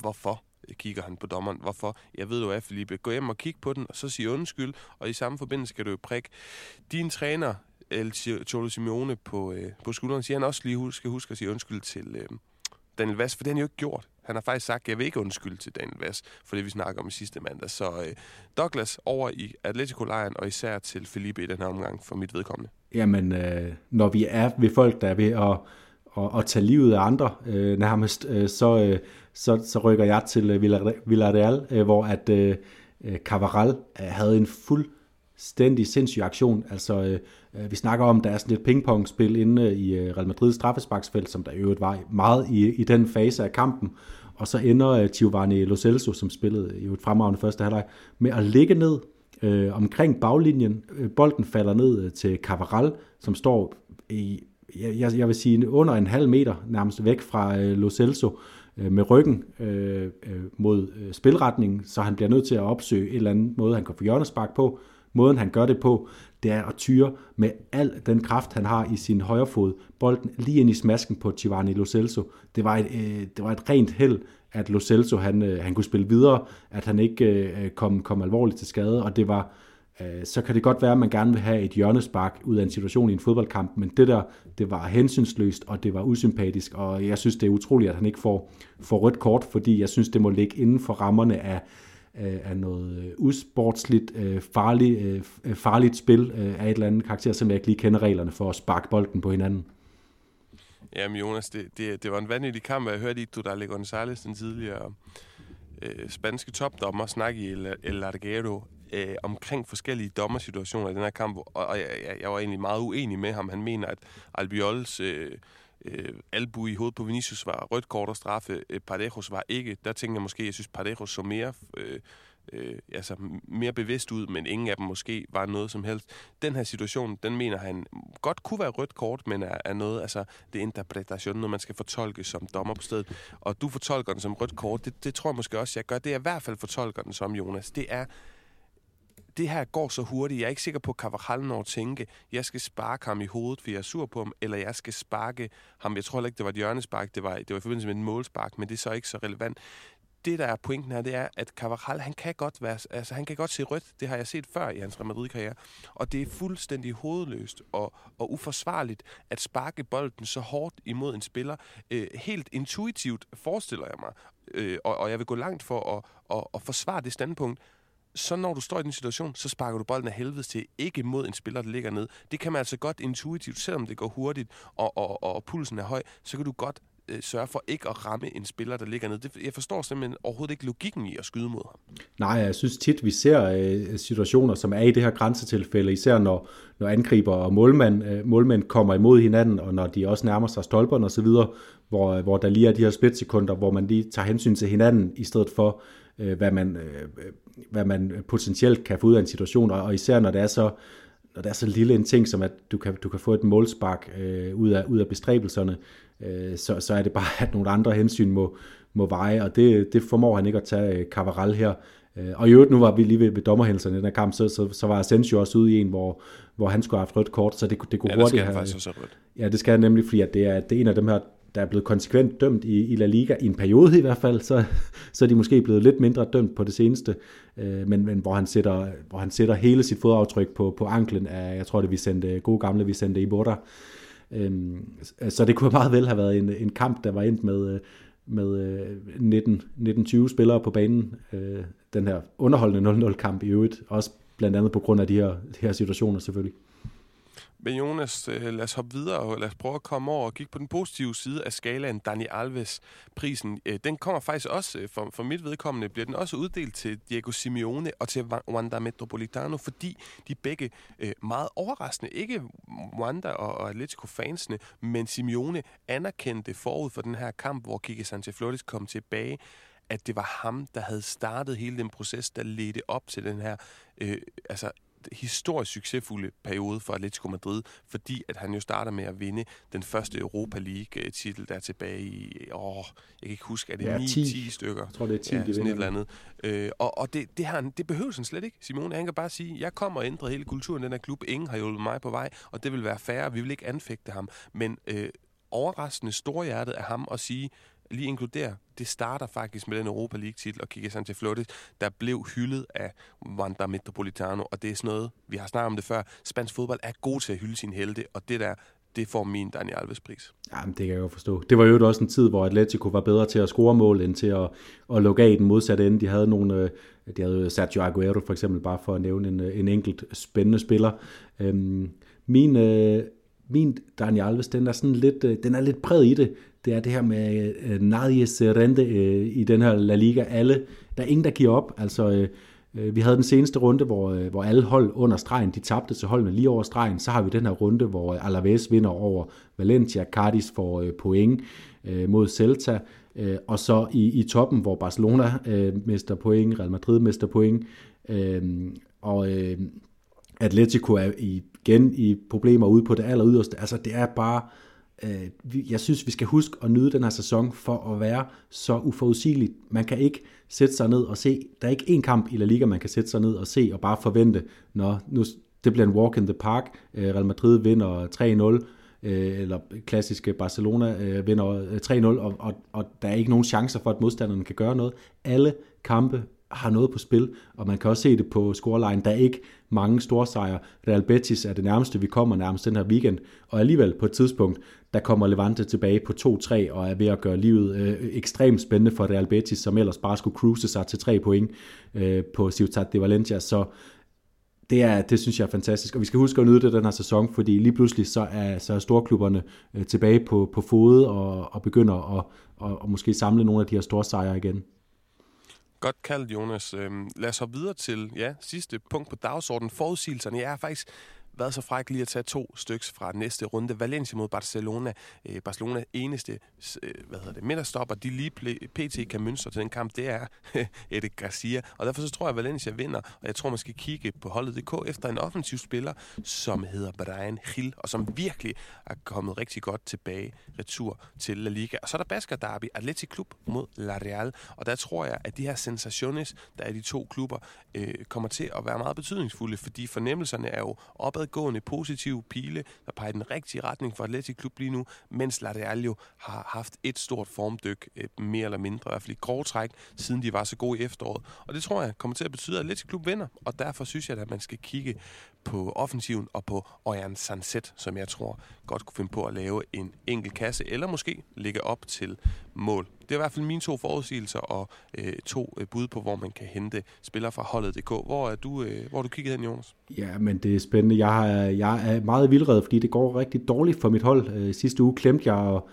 Speaker 1: hvorfor? Kigger han på dommeren. Hvorfor? Jeg ved du er, Felipe. Gå hjem og kig på den, og så sig undskyld, og i samme forbindelse skal du jo prikke din træner, El Cholo Simeone, på, øh, på skulderen, siger han også lige skal huske at sige undskyld til øh, Daniel Vass, for det har han jo ikke gjort. Han har faktisk sagt, at jeg vil ikke undskylde til Daniel Vass, for det vi snakker om i sidste mandag. Så øh, Douglas over i Atletico-lejren, og især til Felipe i den her omgang, for mit vedkommende.
Speaker 2: Jamen, øh, når vi er ved folk, der er ved at at, at tage livet af andre øh, nærmest, øh, så, øh, så, så rykker jeg til øh, Villarreal, øh, hvor at øh, øh Cavaral havde en fuldstændig sindssyg aktion. Altså, øh, vi snakker om, der er sådan et pingpongspil inde i øh, Real Madrids straffesparksfelt, som der i øvrigt var meget i, i den fase af kampen. Og så ender øh, Giovanni Lo Celso, som spillede i et fremragende første halvleg, med at ligge ned øh, omkring baglinjen. Bolden falder ned til Cavaral, som står i jeg, jeg vil sige under en halv meter nærmest væk fra øh, Lo Celso øh, med ryggen øh, øh, mod øh, spilretningen, så han bliver nødt til at opsøge en eller anden måde, han kan få hjørnespark på. Måden han gør det på, det er at tyre med al den kraft, han har i sin højre fod, bolden lige ind i smasken på Giovanni Lo Celso. Det var et, øh, det var et rent held, at Lo Celso han, øh, han kunne spille videre, at han ikke øh, kom, kom alvorligt til skade, og det var Øh, Øh, så kan det godt være, at man gerne vil have et hjørnespark ud af en situation i en fodboldkamp, men det der, det var hensynsløst, og det var usympatisk, og jeg synes, det er utroligt, at han ikke får, får rødt kort, fordi jeg synes, det må ligge inden for rammerne af, øh, af noget øh, usportsligt, farligt, farligt spil af et eller andet karakter, som jeg ikke lige kender reglerne for at sparke bolden på hinanden.
Speaker 1: Jamen Jonas, det, det, det var en vanvittig kamp, jeg hørte i Dudale Gonzalez González, den tidligere øh, spanske topdommer, snakke i El, El Larguero øh, omkring forskellige dommersituationer i den her kamp, og, og jeg, jeg, jeg var egentlig meget uenig med ham. Han mener, at Albiols øh, øh, albu i hovedet på Vinicius var rødt kort og straffe. Øh, Parejos var ikke. Der tænker jeg måske, jeg synes, Parejos så mere... Øh, øh, altså mere bevidst ud, men ingen af dem måske var noget som helst. Den her situation, den mener han godt kunne være rødt kort, men er, er noget, altså det er interpretation, når man skal fortolke som dommer på stedet. Og du fortolker den som rødt kort, det, det tror jeg måske også, jeg gør. Det er i hvert fald fortolker den som, Jonas. Det er det her går så hurtigt. Jeg er ikke sikker på, at Carvajal når at tænke, jeg skal sparke ham i hovedet, for jeg er sur på ham, eller jeg skal sparke ham. Jeg tror heller ikke, det var et hjørnespark, det var, det var i forbindelse med en målspark, men det er så ikke så relevant det, der er pointen her, det er, at Carvajal, han kan godt være, altså han kan godt se rødt. Det har jeg set før i hans Real Madrid-karriere. Og det er fuldstændig hovedløst og, og uforsvarligt at sparke bolden så hårdt imod en spiller. Øh, helt intuitivt forestiller jeg mig, øh, og, og jeg vil gå langt for at, at, at forsvare det standpunkt, så når du står i den situation, så sparker du bolden af helvede til, ikke mod en spiller, der ligger ned. Det kan man altså godt intuitivt, selvom det går hurtigt, og, og, og pulsen er høj, så kan du godt øh, sørge for ikke at ramme en spiller, der ligger ned. Det, jeg forstår simpelthen overhovedet ikke logikken i at skyde mod ham.
Speaker 2: Nej, jeg synes tit, vi ser øh, situationer, som er i det her grænsetilfælde, især når, når angriber og målmand, øh, målmænd kommer imod hinanden, og når de også nærmer sig stolperne osv., hvor, hvor der lige er de her splitsekunder, hvor man lige tager hensyn til hinanden, i stedet for, øh, hvad, man, øh, hvad man potentielt kan få ud af en situation, og, og især når det er så når det er så lille en ting, som at du kan, du kan få et målspark øh, ud, af, ud af bestræbelserne, øh, så, så er det bare, at nogle andre hensyn må, må veje, og det, det formår han ikke at tage øh, Cavaral her. Øh, og i øvrigt, nu var vi lige ved, ved dommerhændelserne i den her kamp, så, så, så var Asensio også ude i en, hvor, hvor han skulle have haft rødt kort, så det, det kunne
Speaker 1: ja,
Speaker 2: hurtigt
Speaker 1: have...
Speaker 2: have...
Speaker 1: faktisk også rødt.
Speaker 2: Ja, det skal han nemlig, fordi at det, er, det er en af dem her der er blevet konsekvent dømt i, i La Liga, i en periode i hvert fald, så, så er de måske blevet lidt mindre dømt på det seneste, øh, men, men hvor, han sætter, hvor han sætter hele sit fodaftryk på, på anklen af, jeg tror det vi sendte, gode gamle, vi sendte i Borda. Øh, så det kunne meget vel have været en, en kamp, der var endt med, øh, med øh, 19, 19-20 spillere på banen. Øh, den her underholdende 0-0 kamp i øvrigt, også blandt andet på grund af de her, de her situationer selvfølgelig.
Speaker 1: Men Jonas, øh, lad os hoppe videre og lad os prøve at komme over og kigge på den positive side af skalaen. Dani Alves-prisen, øh, den kommer faktisk også, øh, for, for mit vedkommende, bliver den også uddelt til Diego Simeone og til Wanda Metropolitano, fordi de begge meget overraskende, ikke Wanda og Atletico-fansene, men Simeone anerkendte forud for den her kamp, hvor Kike Sanchez Flores kom tilbage, at det var ham, der havde startet hele den proces, der ledte op til den her øh, altså historisk succesfulde periode for Atletico Madrid, fordi at han jo starter med at vinde den første Europa League-titel, der er tilbage i, åh, jeg kan ikke huske, er det ja, 9-10 stykker?
Speaker 2: Jeg tror, det er 10,
Speaker 1: ja, sådan et eller andet. Øh, og og det, det, han, det behøver han slet ikke. Simone, han kan bare sige, jeg kommer og ændrer hele kulturen i den her klub. Ingen har hjulpet mig på vej, og det vil være færre. Vi vil ikke anfægte ham. Men øh, overraskende storhjertet af ham at sige, lige inkludere, det starter faktisk med den Europa League-titel og Kike til Flores, der blev hyldet af Wanda Metropolitano, og det er sådan noget, vi har snakket om det før, spansk fodbold er god til at hylde sin helte, og det der, det får min Daniel Alves pris.
Speaker 2: Jamen, det kan jeg jo forstå. Det var jo også en tid, hvor Atletico var bedre til at score mål, end til at, at lukke af i den modsatte ende. De havde nogle, øh, de havde Sergio Aguero for eksempel, bare for at nævne en, øh, en enkelt spændende spiller. Øhm, min, øh, min Daniel Alves, den er sådan lidt, øh, den er lidt præget i det det er det her med øh, Nadies rente øh, i den her La Liga. Alle, der er ingen, der giver op. Altså, øh, øh vi havde den seneste runde, hvor, øh, hvor alle hold under stregen, de tabte til holdene lige over stregen. Så har vi den her runde, hvor Alaves vinder over Valencia, Cardis får øh, point mod Celta, og så i, i toppen, hvor Barcelona øh, mister point, Real Madrid mister point, øh, og øh, Atletico er igen i problemer ude på det aller yderste. Altså, det er bare øh, Øh, jeg synes, vi skal huske at nyde den her sæson for at være så uforudsigelig. Man kan ikke sætte sig ned og se, der er ikke én kamp i La Liga, man kan sætte sig ned og se og bare forvente, når nu, det bliver en walk in the park, øh, Real Madrid vinder 3-0, øh, eller klassiske Barcelona vinder 3-0, og, og, og der er ikke nogen chancer for, at modstanderne kan gøre noget. Alle kampe har noget på spil, og man kan også se det på scoreline. Der er ikke mange store sejre. Real Betis er det nærmeste, vi kommer nærmest den her weekend, og alligevel på et tidspunkt, der kommer Levante tilbage på 2-3 og er ved at gøre livet øh, ekstremt spændende for Real Betis, som ellers bare skulle cruise sig til 3 point øh, på Ciutat de Valencia. Så det, er, det synes jeg er fantastisk, og vi skal huske at nyde det den her sæson, fordi lige pludselig så er, så er storklubberne øh, tilbage på, på fod og, og begynder at og, og måske samle nogle af de her store sejre igen.
Speaker 1: Godt kaldt, Jonas. Øhm, lad os hoppe videre til ja, sidste punkt på dagsordenen, forudsigelserne. Jeg er faktisk været så fræk lige at tage to stykker fra næste runde. Valencia mod Barcelona. Øh, Barcelona eneste øh, hvad hedder det, midterstopper, de lige pt. kan mønstre til den kamp, det er [laughs] Erik Garcia. Og derfor så tror jeg, at Valencia vinder, og jeg tror, man skal kigge på holdet.dk efter en offensiv spiller, som hedder Brian Hill, og som virkelig er kommet rigtig godt tilbage retur til La Liga. Og så er der Basker Derby, Atletic Klub mod La Real, og der tror jeg, at de her sensationes, der er de to klubber, øh, kommer til at være meget betydningsfulde, fordi fornemmelserne er jo nedadgående positive pile, der peger i den rigtige retning for Atletic Klub lige nu, mens La Real jo har haft et stort formdyk, øh, mere eller mindre, i hvert fald i grove træk, siden de var så gode i efteråret. Og det tror jeg kommer til at betyde, at Atletic Klub vinder, og derfor synes jeg, at man skal kigge på offensiven og på Ojan Sanset, som jeg tror godt kunne finde på at lave en enkelt kasse, eller måske ligge op til mål. Det er i hvert fald mine to forudsigelser og øh, to øh, bud på, hvor man kan hente spillere fra holdet.dk. Hvor er du, øh, hvor er du kigget hen, Jonas?
Speaker 2: Ja, men det er spændende. Jeg er, jeg er meget vildred, fordi det går rigtig dårligt for mit hold. Øh, sidste uge klemte jeg og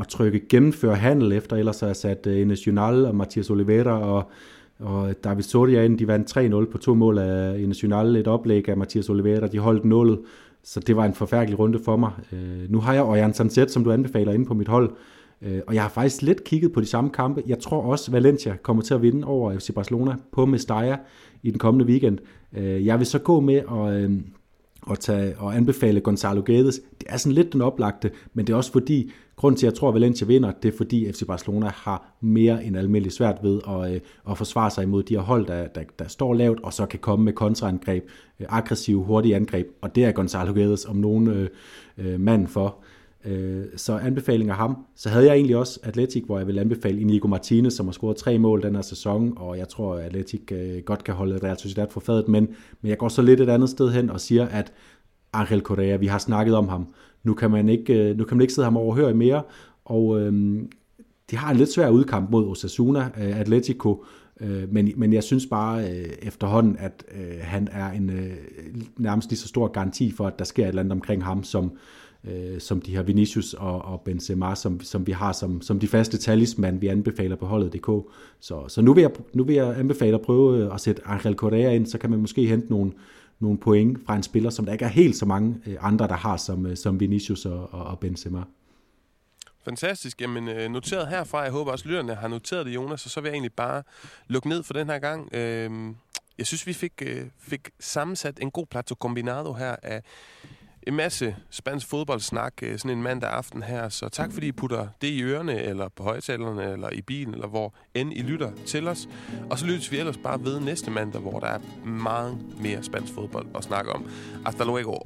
Speaker 2: at trykke gennemføre handel efter, ellers har jeg sat øh, Enes Ines Junal og Mathias Oliveira og og David Soria ind, de vandt 3-0 på to mål af National, et oplæg af Mathias Oliveira, de holdt nullet, så det var en forfærdelig runde for mig. Øh, nu har jeg Orion Sanset, som du anbefaler, inde på mit hold, øh, og jeg har faktisk lidt kigget på de samme kampe. Jeg tror også, Valencia kommer til at vinde over FC Barcelona på Mestalla i den kommende weekend. Øh, jeg vil så gå med at... Øh, at tage og anbefale Gonzalo Guedes. Det er sådan lidt den oplagte, men det er også fordi, grund til, at jeg tror, at Valencia vinder, det er fordi FC Barcelona har mere end almindeligt svært ved at, øh, at forsvare sig imod de her hold, der, der, der står lavt, og så kan komme med kontraangreb, øh, aggressive, hurtige angreb, og det er Gonzalo Guedes om nogen øh, øh, mand for. Øh, så anbefalinger ham. Så havde jeg egentlig også Atletic, hvor jeg vil anbefale Inigo Martinez, som har scoret tre mål den her sæson, og jeg tror, at Atletic øh, godt kan holde Real Sociedad for fadet, men, men jeg går så lidt et andet sted hen og siger, at Angel Correa, vi har snakket om ham, nu kan man ikke, øh, nu kan man ikke sidde ham overhøre mere, og øhm, de har en lidt svær udkamp mod Osasuna, øh, Atletico, øh, men, men jeg synes bare øh, efterhånden, at øh, han er en øh, nærmest lige så stor garanti for, at der sker et eller andet omkring ham, som, øh, som de her Vinicius og, og Benzema, som, som vi har som, som de faste talisman, vi anbefaler på holdet.dk. Så, så nu, vil jeg, nu vil jeg anbefale at prøve at sætte Angel Correa ind, så kan man måske hente nogle, nogle point fra en spiller, som der ikke er helt så mange øh, andre, der har, som, øh, som Vinicius og, og Benzema.
Speaker 1: Fantastisk. Jamen, øh, noteret herfra. Jeg håber også, lytterne har noteret det, Jonas. Og så vil jeg egentlig bare lukke ned for den her gang. Øhm, jeg synes, vi fik, fik sammensat en god plato combinado her af en masse spansk fodboldsnak øh, sådan en mandag aften her. Så tak fordi I putter det i ørerne, eller på højtalerne, eller i bilen, eller hvor end I lytter til os. Og så lyttes vi ellers bare ved næste mandag, hvor der er meget mere spansk fodbold at snakke om. Hasta luego.